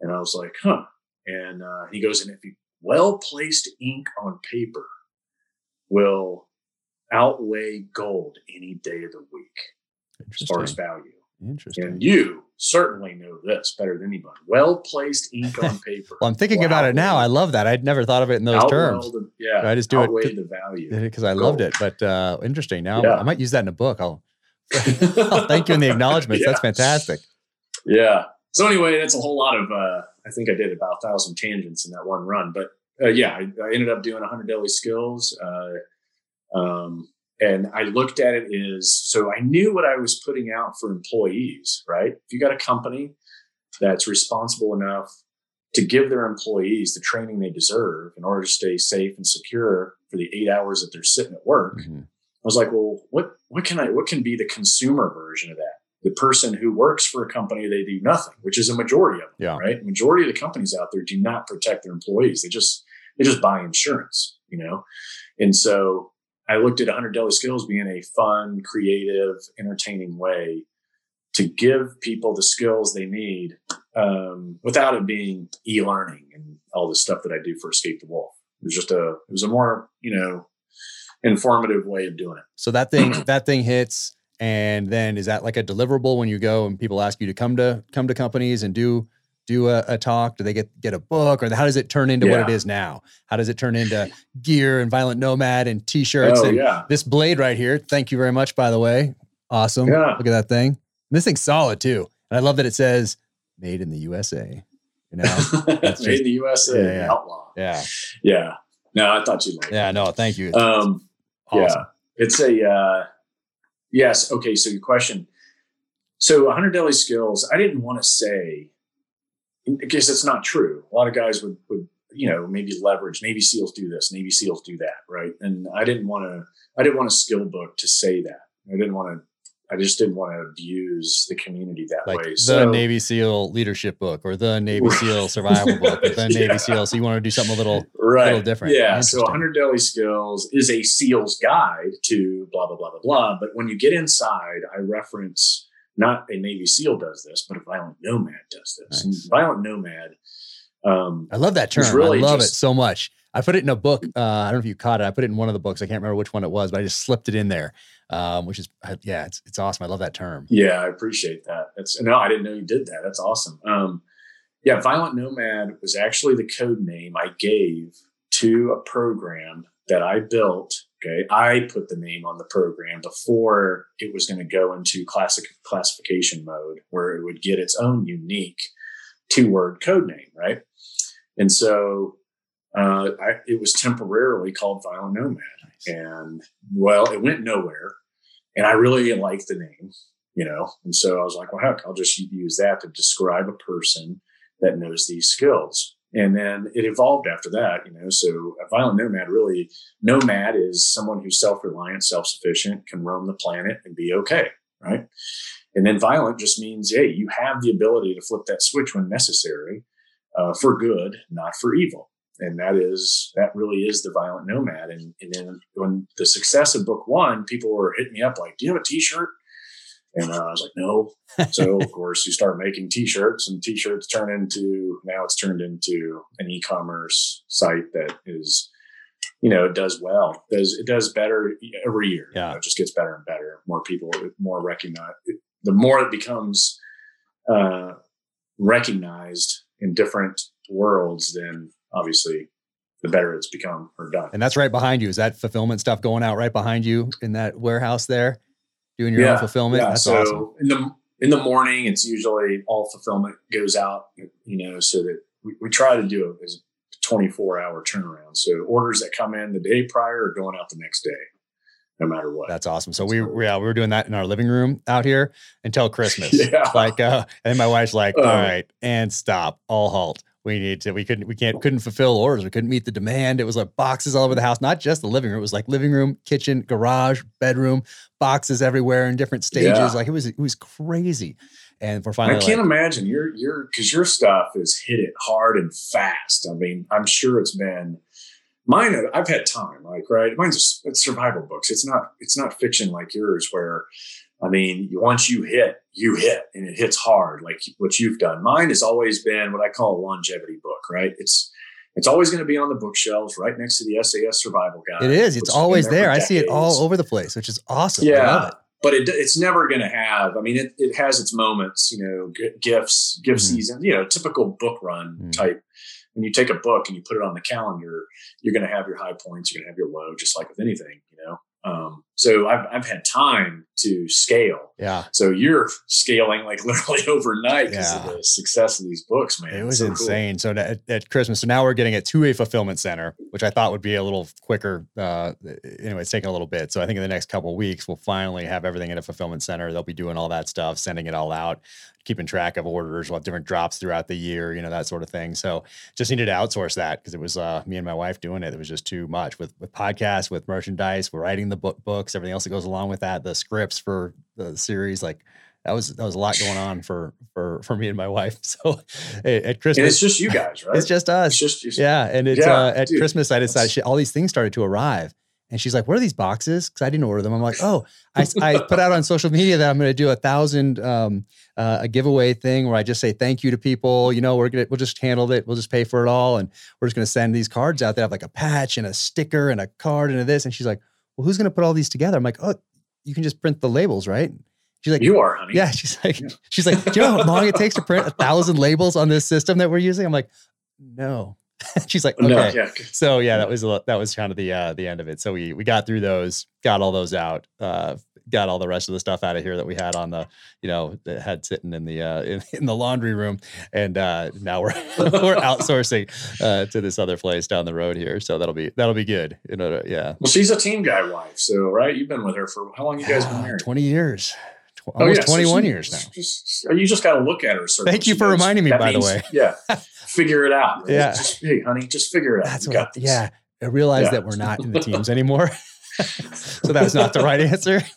And I was like, huh. And uh, he goes, and if you well placed ink on paper will outweigh gold any day of the week as far as value. Interesting. And you certainly know this better than anybody. Well placed ink on paper. Well, I'm thinking will about it now. I love that. I'd never thought of it in those terms. the- yeah, I just do it the value. because I loved it. But uh, interesting. Now Yeah. I might use that in a book. I'll, I'll thank you in the acknowledgments. That's fantastic. Yeah. So anyway, that's a whole lot of. Uh, I think I did about a thousand tangents in that one run, but uh, yeah, I, I ended up doing 100 deadly skills, uh, um, and I looked at it as so I knew what I was putting out for employees. Right? If you got a company that's responsible enough to give their employees the training they deserve in order to stay safe and secure for the eight hours that they're sitting at work, Mhm. I was like, well, what what can I what can be the consumer version of that? The person who works for a company, they do nothing, which is a majority of them, Yeah. right? Majority of the companies out there do not protect their employees. They just they just buy insurance, you know. And so I looked at 100 Deadly Skills being a fun, creative, entertaining way to give people the skills they need um, without it being e-learning and all the stuff that I do for Escape the Wolf. It was just a, it was a more, you know, informative way of doing it. So that thing, that thing hits, and then is that like a deliverable when you go and people ask you to come to come to companies and do do a, a talk? Do they get get a book, or how does it turn into yeah. what it is now? How does it turn into gear and Violent Nomad and T-shirts? Oh, and yeah. This blade right here. Thank you very much, by the way. Awesome. Yeah. Look at that thing. This thing's solid too, and I love that it says "Made in the USA." You know, made in the USA. Yeah, yeah. Outlaw. Yeah. Yeah. No, I thought you'd like. Yeah. It. No, thank you. Um. Awesome. Yeah. It's a. Uh, yes. Okay. So your question. So 100 deadly skills. I didn't want to say because it's not true. A lot of guys would would you know maybe leverage Navy SEALs do this, Navy SEALs do that, right? And I didn't want to. I didn't want a skill book to say that. I didn't want to. I just didn't want to abuse the community that like way. The so, Navy SEAL leadership book or the Navy SEAL survival book or the Navy yeah. SEAL. So you want to do something a little, right. little different. Yeah. So 100 Deadly Skills is a SEAL's guide to blah, blah, blah, blah, blah. But when you get inside, I reference not a Navy SEAL does this, but a Violent Nomad does this. Nice. And Violent Nomad. Um, I love that term. Really I love just, it so much. I put it in a book. Uh, I don't know if you caught it. I put it in one of the books. I can't remember which one it was, but I just slipped it in there, um, which is yeah, it's it's awesome. I love that term. Yeah, I appreciate that. That's no, I didn't know you did that. That's awesome. Um, yeah, Violent Nomad was actually the code name I gave to a program that I built Okay. I put the name on the program before it was going to go into classic classification mode where it would get its own unique two word code name. Right. And so uh, I, it was temporarily called Violent Nomad. And well, it went nowhere. And I really liked the name, you know. And so I was like, well, heck, I'll just use that to describe a person that knows these skills and then it evolved after that you know so a violent nomad really nomad is someone who's self-reliant self-sufficient can roam the planet and be okay right? And then violent just means hey you have the ability to flip that switch when necessary uh, for good not for evil. And that is that really is the violent nomad. And, and then when the success of book one people were hitting me up like do you have a t-shirt and uh, I was like, no. So of course you start making t-shirts and t-shirts turn into, now it's turned into an e-commerce site that is, you know, it does well, it does, it does better every year. Yeah. You know, it just gets better and better. More people, more recognize the more it becomes, uh, recognized in different worlds, then obviously the better it's become or done. And that's right behind you. Is that fulfillment stuff going out right behind you in that warehouse there? Doing your yeah, own fulfillment. Yeah. That's so awesome. in the in the morning, it's usually all fulfillment goes out, you know, so that we, we try to do it as 24 hour turnaround. So orders that come in the day prior are going out the next day, no matter what. That's awesome. So we, we yeah, we were doing that in our living room out here until Christmas. yeah. Like, uh, and my wife's like, uh, all right, and stop, all halt we need to we couldn't we can't couldn't fulfill orders. We couldn't meet the demand. It was like boxes all over the house not just the living room. It was like living room kitchen garage bedroom boxes everywhere in different stages. Yeah. like it was it was crazy. And for finally i can't like, imagine your your because your stuff has hit it hard and fast. I mean i'm sure it's been mine i've had time like right? Mine's a, it's survival books. It's not it's not fiction like yours where I mean, once you hit, you hit and it hits hard, like what you've done. Mine has always been what I call a longevity book, right? It's it's always going to be on the bookshelves right next to the SAS survival guide. It is. It's always there. I see it all over the place, which is awesome. Yeah. It. But it, it's never going to have, I mean, it, it has its moments, you know, g- gifts, gift mm-hmm. season, you know, typical book run mm-hmm. type. When you take a book and you put it on the calendar, you're going to have your high points, you're going to have your low, just like with anything, you know. Um, so I've, I've had time to scale. Yeah. So you're scaling like literally overnight because yeah. of the success of these books, man. It was so insane. Cool. So at, at, Christmas, so now we're getting it to a fulfillment center, which I thought would be a little quicker. Uh, anyway, it's taking a little bit. So I think in the next couple weeks, we'll finally have everything in a fulfillment center. They'll be doing all that stuff, sending it all out keeping track of orders, we'll have different drops throughout the year, you know, that sort of thing. So just needed to outsource that because it was uh, me and my wife doing it. It was just too much with with podcasts, with merchandise, we're writing the book books, everything else that goes along with that, the scripts for the series, like that was that was a lot going on for for for me and my wife. So at Christmas, and it's just you guys, right? It's just us. It's just, yeah. And it's yeah, uh, at dude, Christmas, I decided all these things started to arrive, And she's like, "What are these boxes?" Because I didn't order them. I'm like, "Oh, I, I put out on social media that I'm going to do a thousand um, uh, a giveaway thing where I just say thank you to people. You know, we're gonna we'll just handle it. We'll just pay for it all, and we're just going to send these cards out that have like a patch and a sticker and a card and a this." And she's like, "Well, who's going to put all these together?" I'm like, "Oh, you can just print the labels, right?" She's like, you are, honey. Yeah, she's like, yeah. she's like, do you know how long it takes to print a thousand labels on this system that we're using? I'm like, no. she's like, okay. No, yeah. So yeah, that was that was kind of the uh, the end of it. So we we got through those, got all those out, uh, got all the rest of the stuff out of here that we had on the, you know, that had sitting in the uh, in, in the laundry room, and uh, now we're we're outsourcing uh, to this other place down the road here. So that'll be that'll be good. You know, yeah. Well, she's a team guy wife, so right. You've been with her for how long? You guys been married? Twenty years almost oh, yeah. 21 so she, years now. Just, you just got to look at her. Thank you for reminding me, by means, the way. yeah. Figure it out. Right? Yeah. Just, hey, honey, just figure it out. That's you what, yeah. I realized yeah. that we're not in the teams anymore. so that's not the right answer.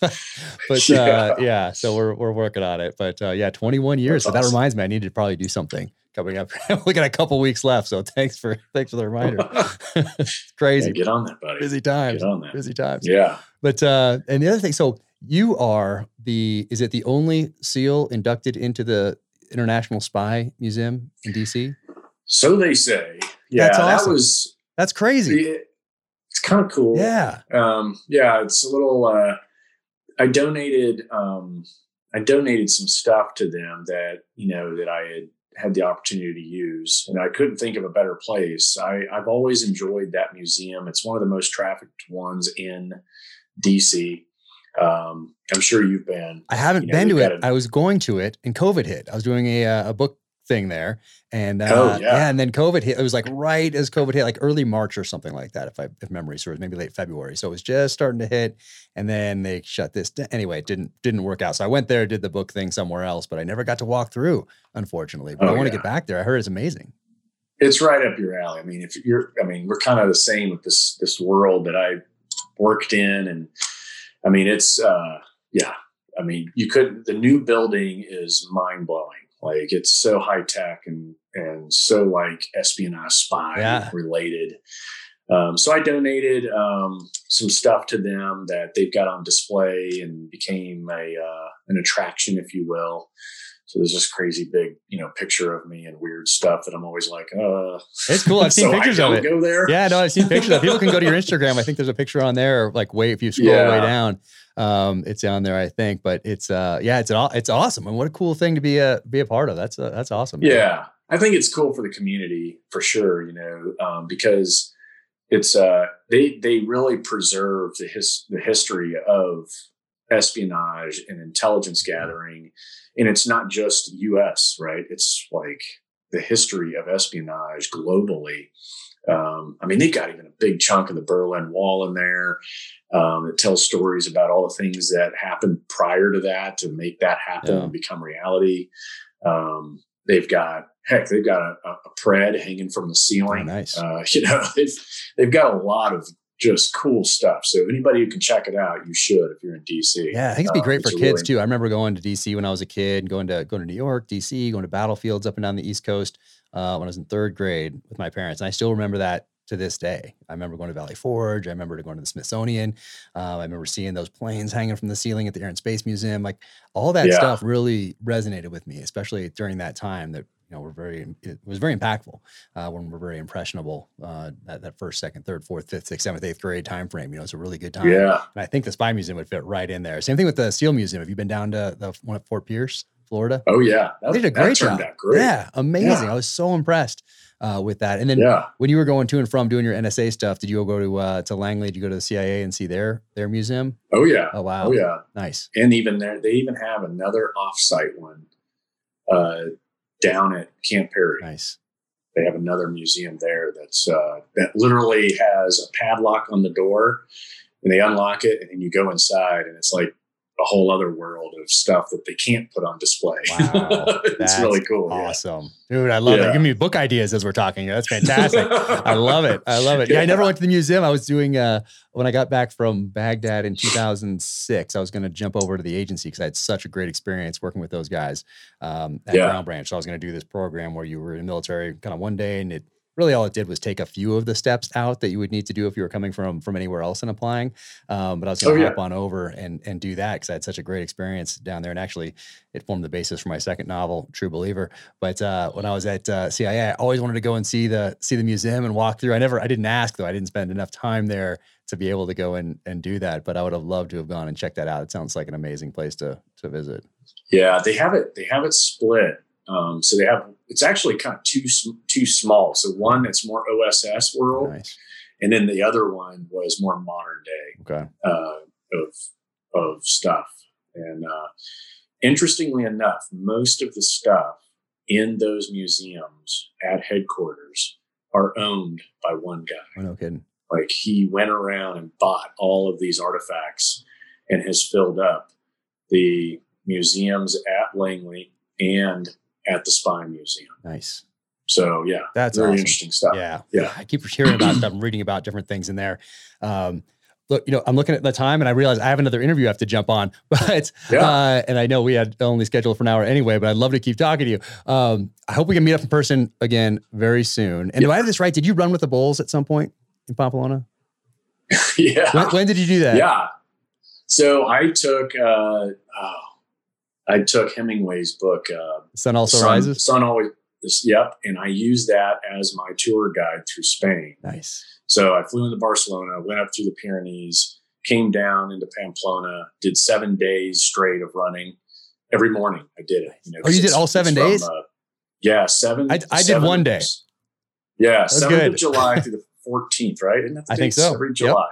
but yeah. Uh, yeah, so we're, we're working on it. But uh, yeah, 21 years. That's so awesome. that reminds me, I need to probably do something coming up. we got a couple weeks left, so thanks for thanks for the reminder. crazy. Yeah, get on that, buddy. Busy times. Get on that. Busy times. Yeah. But uh, and the other thing, so you are the is it the only SEAL inducted into the International Spy Museum in DC? So they say. Yeah, That's awesome. that was That's crazy. It, it's kind of cool. Yeah. Um, yeah, it's a little uh, I donated um, I donated some stuff to them that, you know, that I had had the opportunity to use and I couldn't think of a better place. I, I've always enjoyed that museum. It's one of the most trafficked ones in DC. Um, I'm sure you've been. I haven't you know, been to it. A, I was going to it, and COVID hit. I was doing a uh, a book thing there, and uh, oh, yeah. yeah. and then COVID hit. It was like right as COVID hit, like early March or something like that, if I if memory serves, maybe late February. So it was just starting to hit, and then they shut this. Down. Anyway, it didn't didn't work out. So I went there, did the book thing somewhere else, but I never got to walk through, unfortunately. But oh, I want to yeah. get back there. I heard it's amazing. It's right up your alley. I mean, if you're, I mean, we're kind of the same with this this world that I worked in and I mean, it's uh, yeah. I mean, you could. The new building is mind blowing. Like it's so high tech and and so like espionage spy yeah. related. Um, so I donated um, some stuff to them that they've got on display and became a uh, an attraction, if you will. So there's this crazy big, you know, picture of me and weird stuff that I'm always like, uh. It's cool. I've seen so pictures of it. Go there. Yeah, no, I've seen pictures. of People can go to your Instagram. I think there's a picture on there. Like, way if you scroll yeah. way down, um, it's down there. I think, but it's uh, yeah, it's an, it's awesome. And what a cool thing to be a be a part of. That's uh, that's awesome. Yeah, I think it's cool for the community for sure. You know, um, because it's uh, they they really preserve the his the history of espionage and intelligence gathering and it's not just us right? It's like the history of espionage globally. Um, i mean they got even a big chunk of the berlin wall in there. Um, it tells stories about all the things that happened prior to that to make that happen yeah. and become reality. Um, they've got heck they've got a, a, pred hanging from the ceiling. Oh, nice. Uh, you know they've, they've got a lot of just cool stuff. So anybody who can check it out, you should if you're in DC. Yeah, I think it'd be um, great for kids really, too. I remember going to DC when I was a kid, going to going to New York, DC, going to battlefields up and down the East Coast uh, when I was in third grade with my parents, and I still remember that to this day. I remember going to Valley Forge. I remember going to the Smithsonian. Uh, I remember seeing those planes hanging from the ceiling at the Air and Space Museum. Like all that yeah. stuff really resonated with me, especially during that time that you know, were very, it was very impactful uh, when we're very impressionable. Uh, that, that first, second, third, fourth, fifth, sixth, seventh, eighth grade time frame. You know, it's a really good time. Yeah. And I think the Spy Museum would fit right in there. Same thing with the SEAL Museum. Have you been down to the one at Fort Pierce, Florida? Oh yeah, that, they did a great job. Yeah, amazing. Yeah. I was so impressed. Uh, with that, and then yeah. when you were going to and from doing your NSA stuff, did you go to uh, to Langley? Did you go to the CIA and see their their museum? Oh yeah. Oh wow. Oh yeah. Nice. And even there, they even have another offsite one uh, down at Camp Peary. Nice. They have another museum there that's uh, that literally has a padlock on the door, and they unlock it, and then you go inside, and it's like a whole other world of stuff that they can't put on display. Wow, it's really cool. Awesome, yeah. dude! I love yeah. it. Give me book ideas as we're talking. That's fantastic. I love it. I love it. Yeah, I never went to the museum. I was doing uh, when I got back from Baghdad in 2006. I was going to jump over to the agency because I had such a great experience working with those guys um, at. Ground Branch. So I was going to do this program where you were in the military kind of one day and it really all it did was take a few of the steps out that you would need to do if you were coming from from anywhere else and applying. Um, but I was going to Oh, yeah. hop on over and and do that because I had such a great experience down there, and actually it formed the basis for my second novel, True Believer. But uh, when I was at uh, CIA, I always wanted to go and see the see the museum and walk through. I never, I didn't ask though. I didn't spend enough time there to be able to go and and do that. But I would have loved to have gone and checked that out. It sounds like an amazing place to to visit. Yeah, they have it. They have it split. Um, so they have. It's actually kind of too too small. So one that's more OSS world, Nice. and then the other one was more modern day Okay. uh, of of stuff. And uh, interestingly enough, most of the stuff in those museums at headquarters are owned by one guy. Oh, no kidding. Like he went around and bought all of these artifacts and has filled up the museums at Langley and at the Spy Museum. Nice. So yeah, That's very awesome. interesting stuff. Yeah. Yeah. I keep hearing about stuff. I'm reading about different things in there. Um, look, you know, I'm looking at the time and I realize I have another interview I have to jump on, but, Yeah. uh, and I know we had only scheduled for an hour anyway, but I'd love to keep talking to you. Um, I hope we can meet up in person again very soon. And do I have this right? Did you run with the Bulls at some point in Pamplona? yeah. When, when did you do that? Yeah. So I took uh, oh, I took Hemingway's book. Uh, Sun also Sun, rises. Sun always. Yep, and I used that as my tour guide through Spain. Nice. So I flew into Barcelona, went up through the Pyrenees, came down into Pamplona, did seven days straight of running every morning. I did it. You know, Oh, you did all seven from, days? uh, yeah, seven. I- I did seven- one day. Yeah, seventh good. of July through the fourteenth, right? Isn't that the I think so. Every Yep. July.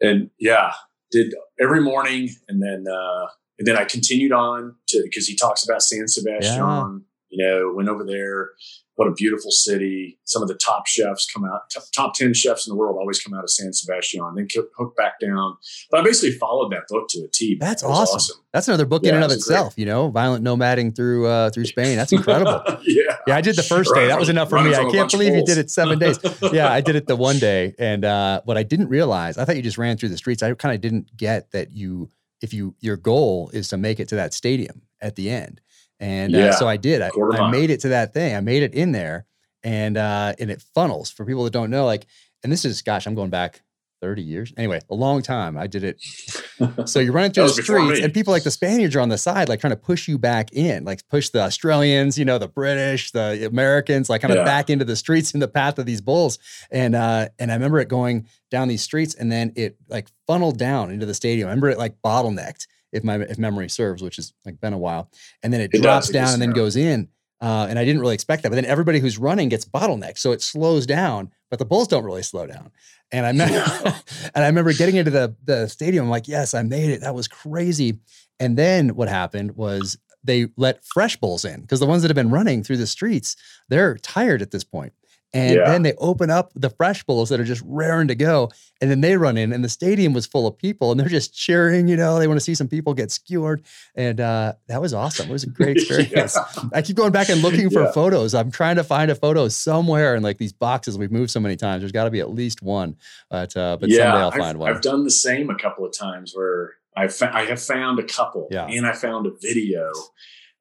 And yeah, did every morning, and then uh, and then I continued on to because he talks about San Sebastian. Yeah. You know, went over there. What a beautiful city! Some of the top chefs come out. Top, top ten chefs in the world always come out of San Sebastian. Then hook back down. But I basically followed that book to a T. That's was awesome. That's another book in and of was great. itself, you know, violent nomading through, uh, through Spain. That's incredible. yeah. Yeah, I did the first day. That was enough for me. I can't believe you did it seven days. Yeah, I did it the one day. And uh, what I didn't realize, I thought you just ran through the streets. I kind of didn't get that you, if you, your goal is to make it to that stadium at the end. And uh, so I did. I, I made it to that thing. I made it in there, and uh, and it funnels for people that don't know. Like, and this is, gosh, I'm going back 30 years. Anyway, a long time. I did it so you're running through the streets, and people like the Spaniards are on the side, like trying to push you back in, like push the Australians, you know, the British, the Americans, like kind of Yeah. back into the streets in the path of these bulls. And uh, and I remember it going down these streets, and then it like funneled down into the stadium. I remember it like bottlenecked, if my if memory serves, which has like been a while, and then it, It drops down and then goes in. Uh, and I didn't really expect that, but then everybody who's running gets bottlenecked, so it slows down. But the bulls don't really slow down. And I remember, and I remember getting into the the stadium. I'm like, yes, I made it. That was crazy. And then what happened was they let fresh bulls in because the ones that have been running through the streets, they're tired at this point. And Yeah. then they open up the fresh bulls that are just raring to go. And then they run in, and the stadium was full of people, and they're just cheering. You know, they want to see some people get skewered. And uh, that was awesome. It was a great experience. Yeah. I keep going back and looking for Yeah. photos. I'm trying to find a photo somewhere in like these boxes we've moved so many times. There's got to be at least one, but uh, but someday I'll I've, find one. I've done the same a couple of times where I fa- I have found a couple, Yeah. and I found a video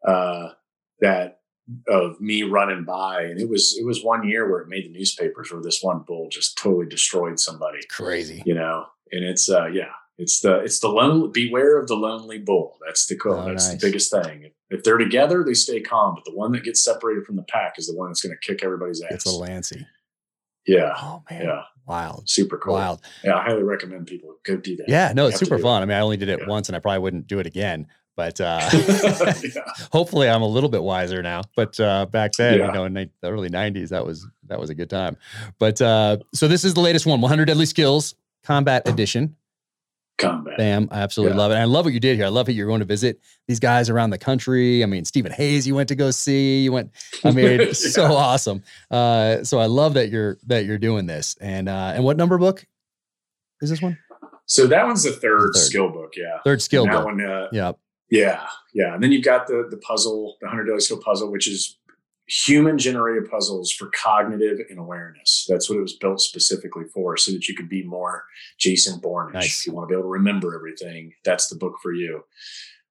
uh, that of me running by, and it was it was one year where it made the newspapers where this one bull just totally destroyed somebody, Crazy. you know, and it's uh yeah. It's the it's the lonely beware of the lonely bull. That's the quote. Oh, That's nice. the biggest thing. If, if they're together, they stay calm. But the one that gets separated from the pack is the one that's going to kick everybody's ass. It's a Lancy. yeah, Oh man. yeah, Wild. super cool. Wild. Yeah, I highly recommend people go do that. Yeah, no, it's super do it. fun. I mean, I only did it Yeah. once and I probably wouldn't do it again. But uh yeah. hopefully I'm a little bit wiser now. But uh back then, Yeah. you know, in the early 90s, that was that was a good time. But uh so this is the latest one, 100 Deadly Skills Combat Edition. Combat. Bam. I absolutely Yeah. love it. And I love what you did here. I love that you're going to visit these guys around the country. I mean, Stephen Hayes, you went to go see. You went, I mean, so awesome. Uh, so I love that you're that you're doing this. And uh, and what number book is this one? So that one's the third, Third. skill book. Yeah. Third skill And that book. one. Uh, Yeah. Yeah. Yeah. And then you've got the the puzzle, the hundred deadly skill puzzle, which is human generated puzzles for cognitive and awareness. That's what it was built specifically for, so that you could be more Jason Bourne. Nice. If you want to be able to remember everything, that's the book for you.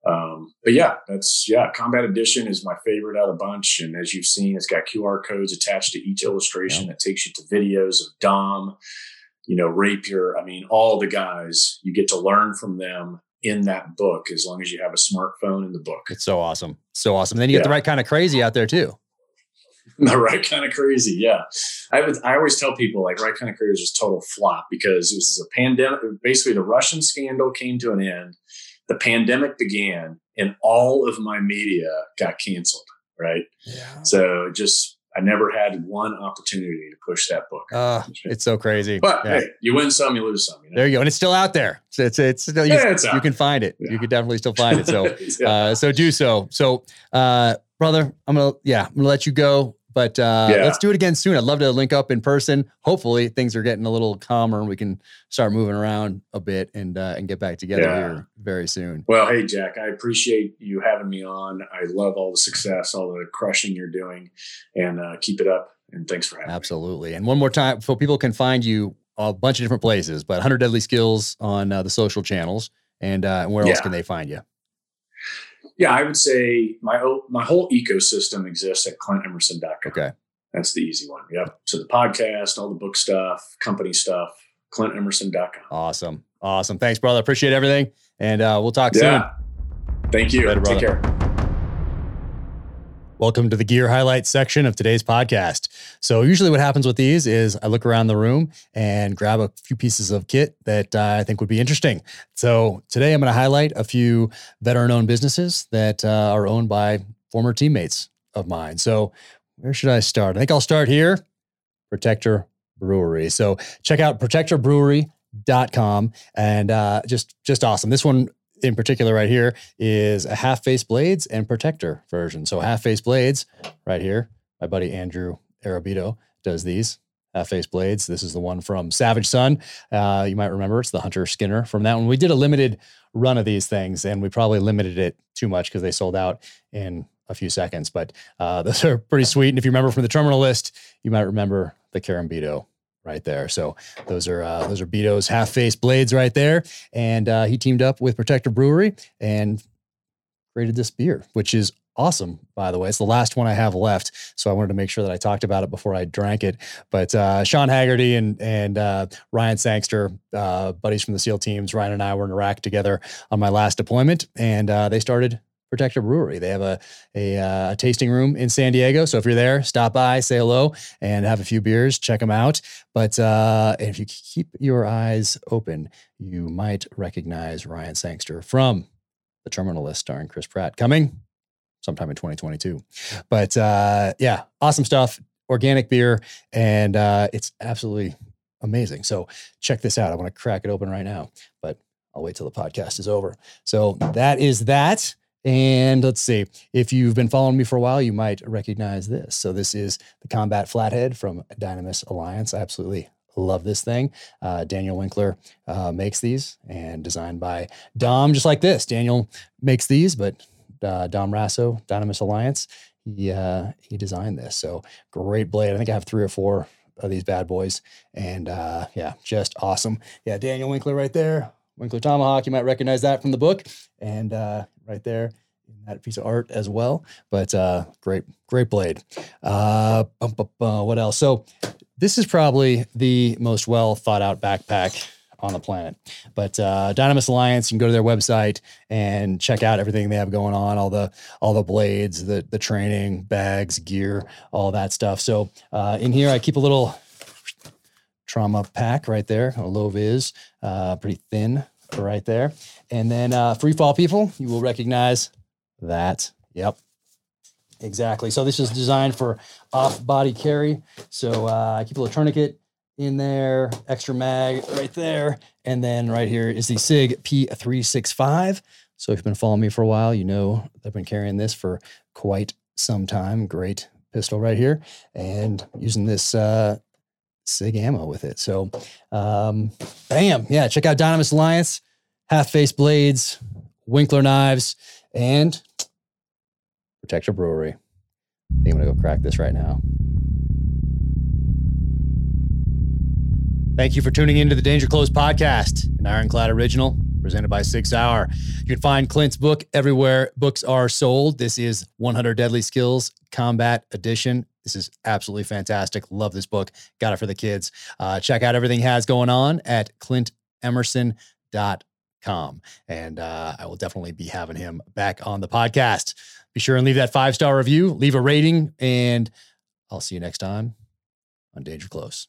Um, but yeah, that's yeah. Combat Edition is my favorite out of the bunch, and as you've seen, it's got QR codes attached to each illustration that takes you to videos of Dom, you know, Rapier. I mean, all the guys. You get to learn from them in that book as long as you have a smartphone in the book. It's so awesome, so awesome. then you get the right kind of crazy out there too. the right kind of crazy, yeah. I would, I always tell people like right kind of crazy is just total flop because it was a pandemic. Basically, the Russian scandal came to an end the pandemic began and all of my media got canceled. Right. Yeah. So just, I never had one opportunity to push that book. Uh, it's so crazy. But yeah. hey, you win some, you lose some. You know? There you go. And it's still out there. So it's, it's, still, you, yeah, it's you can find it. Yeah. You could definitely still find it. So, uh, so do so. So, uh, brother, I'm going to, yeah, I'm going to let you go. But uh, yeah. let's do it again soon. I'd love to link up in person. Hopefully, things are getting a little calmer and we can start moving around a bit and uh, and get back together yeah. here very soon. Well, hey Jack, I appreciate you having me on. I love all the success, all the crushing you're doing, and uh, keep it up. And thanks for having Absolutely. Me. And one more time, so people can find you a bunch of different places, but 100 Deadly Skills on uh, the social channels. And uh, where else can they find you? Yeah, I would say my my whole ecosystem exists at clintemerson.com. Okay. That's the easy one. Yep. So the podcast, all the book stuff, company stuff, clintemerson.com. Awesome. Awesome. Thanks, brother. Appreciate everything. And uh, we'll talk yeah. soon. Thank you. Later, Take care. Welcome to the gear highlights section of today's podcast. So, usually, what happens with these is I look around the room and grab a few pieces of kit that uh, I think would be interesting. So, today I'm going to highlight a few veteran owned businesses that uh, are owned by former teammates of mine. So, where should I start? I think I'll start here Protector Brewery. So, check out protectorbrewery.com and uh, just just awesome. This one in particular right here is a half face blades and protector version. So half face blades right here. My buddy Andrew Arrabito does these half face blades. This is the one from Savage Sun. Uh, you might remember it's the Hunter Skinner from that one. We did a limited run of these things and we probably limited it too much because they sold out in a few seconds. But uh, those are pretty sweet. And if you remember from the terminal list, you might remember the Karambito right there. So those are uh, those are Beto's half face blades right there, and uh, he teamed up with Protector Brewery and created this beer, which is awesome. By the way, it's the last one I have left, so I wanted to make sure that I talked about it before I drank it. But uh, Sean Haggerty and and uh, Ryan Sangster, uh, buddies from the SEAL teams, Ryan and I were in Iraq together on my last deployment, and uh, they started Protector Brewery. They have a, a, uh, a, tasting room in San Diego. So if you're there, stop by, say hello, and have a few beers. Check them out. But uh, if you keep your eyes open, you might recognize Ryan Sangster from The Terminal List, starring Chris Pratt, coming sometime in 2022. But uh, yeah, awesome stuff. Organic beer, and uh, it's absolutely amazing. So check this out. I want to crack it open right now, but I'll wait till the podcast is over. So that is that. And let's see, if you've been following me for a while, you might recognize this. So, this is the Combat Flathead from Dynamis Alliance. I absolutely love this thing. Uh, Daniel Winkler uh, makes these and designed by Dom, just like this. Daniel makes these, but uh, Dom Rasso, Dynamis Alliance, he, uh, he designed this. So, great blade. I think I have three or four of these bad boys. And uh, yeah, just awesome. Yeah, Daniel Winkler right there. Winkler Tomahawk, you might recognize that from the book. And uh, right there in that piece of art as well. But uh, great, great blade. Uh, bum, bum, bum, what else? So this is probably the most well thought out backpack on the planet. But uh, Dynamis Alliance, you can go to their website and check out everything they have going on, all the all the blades, the the training, bags, gear, all that stuff. So uh, in here, I keep a little trauma pack right there, a low vis, uh, pretty thin right there. And then uh, free fall people, you will recognize that. Yep. Exactly. So this is designed for off body carry. So uh, I keep a little tourniquet in there, extra mag right there. And then right here is the SIG P365. So if you've been following me for a while, you know I've been carrying this for quite some time. Great pistol right here. And using this uh, SIG ammo with it. So, um, bam. Yeah. Check out Dynamis Alliance, half face blades, Winkler knives, and Protector Brewery. I think I'm going to go crack this right now. Thank you for tuning into the Danger Close podcast, an Ironclad original presented by SIG Sauer. You can find Clint's book everywhere books are sold. This is 100 Deadly Skills Combat Edition. This is absolutely fantastic. Love this book. Got it for the kids. Uh, check out everything he has going on at clintemerson.com. And uh, I will definitely be having him back on the podcast. Be sure and leave that five star review, leave a rating, and I'll see you next time on Danger Close.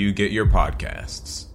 you get your podcasts.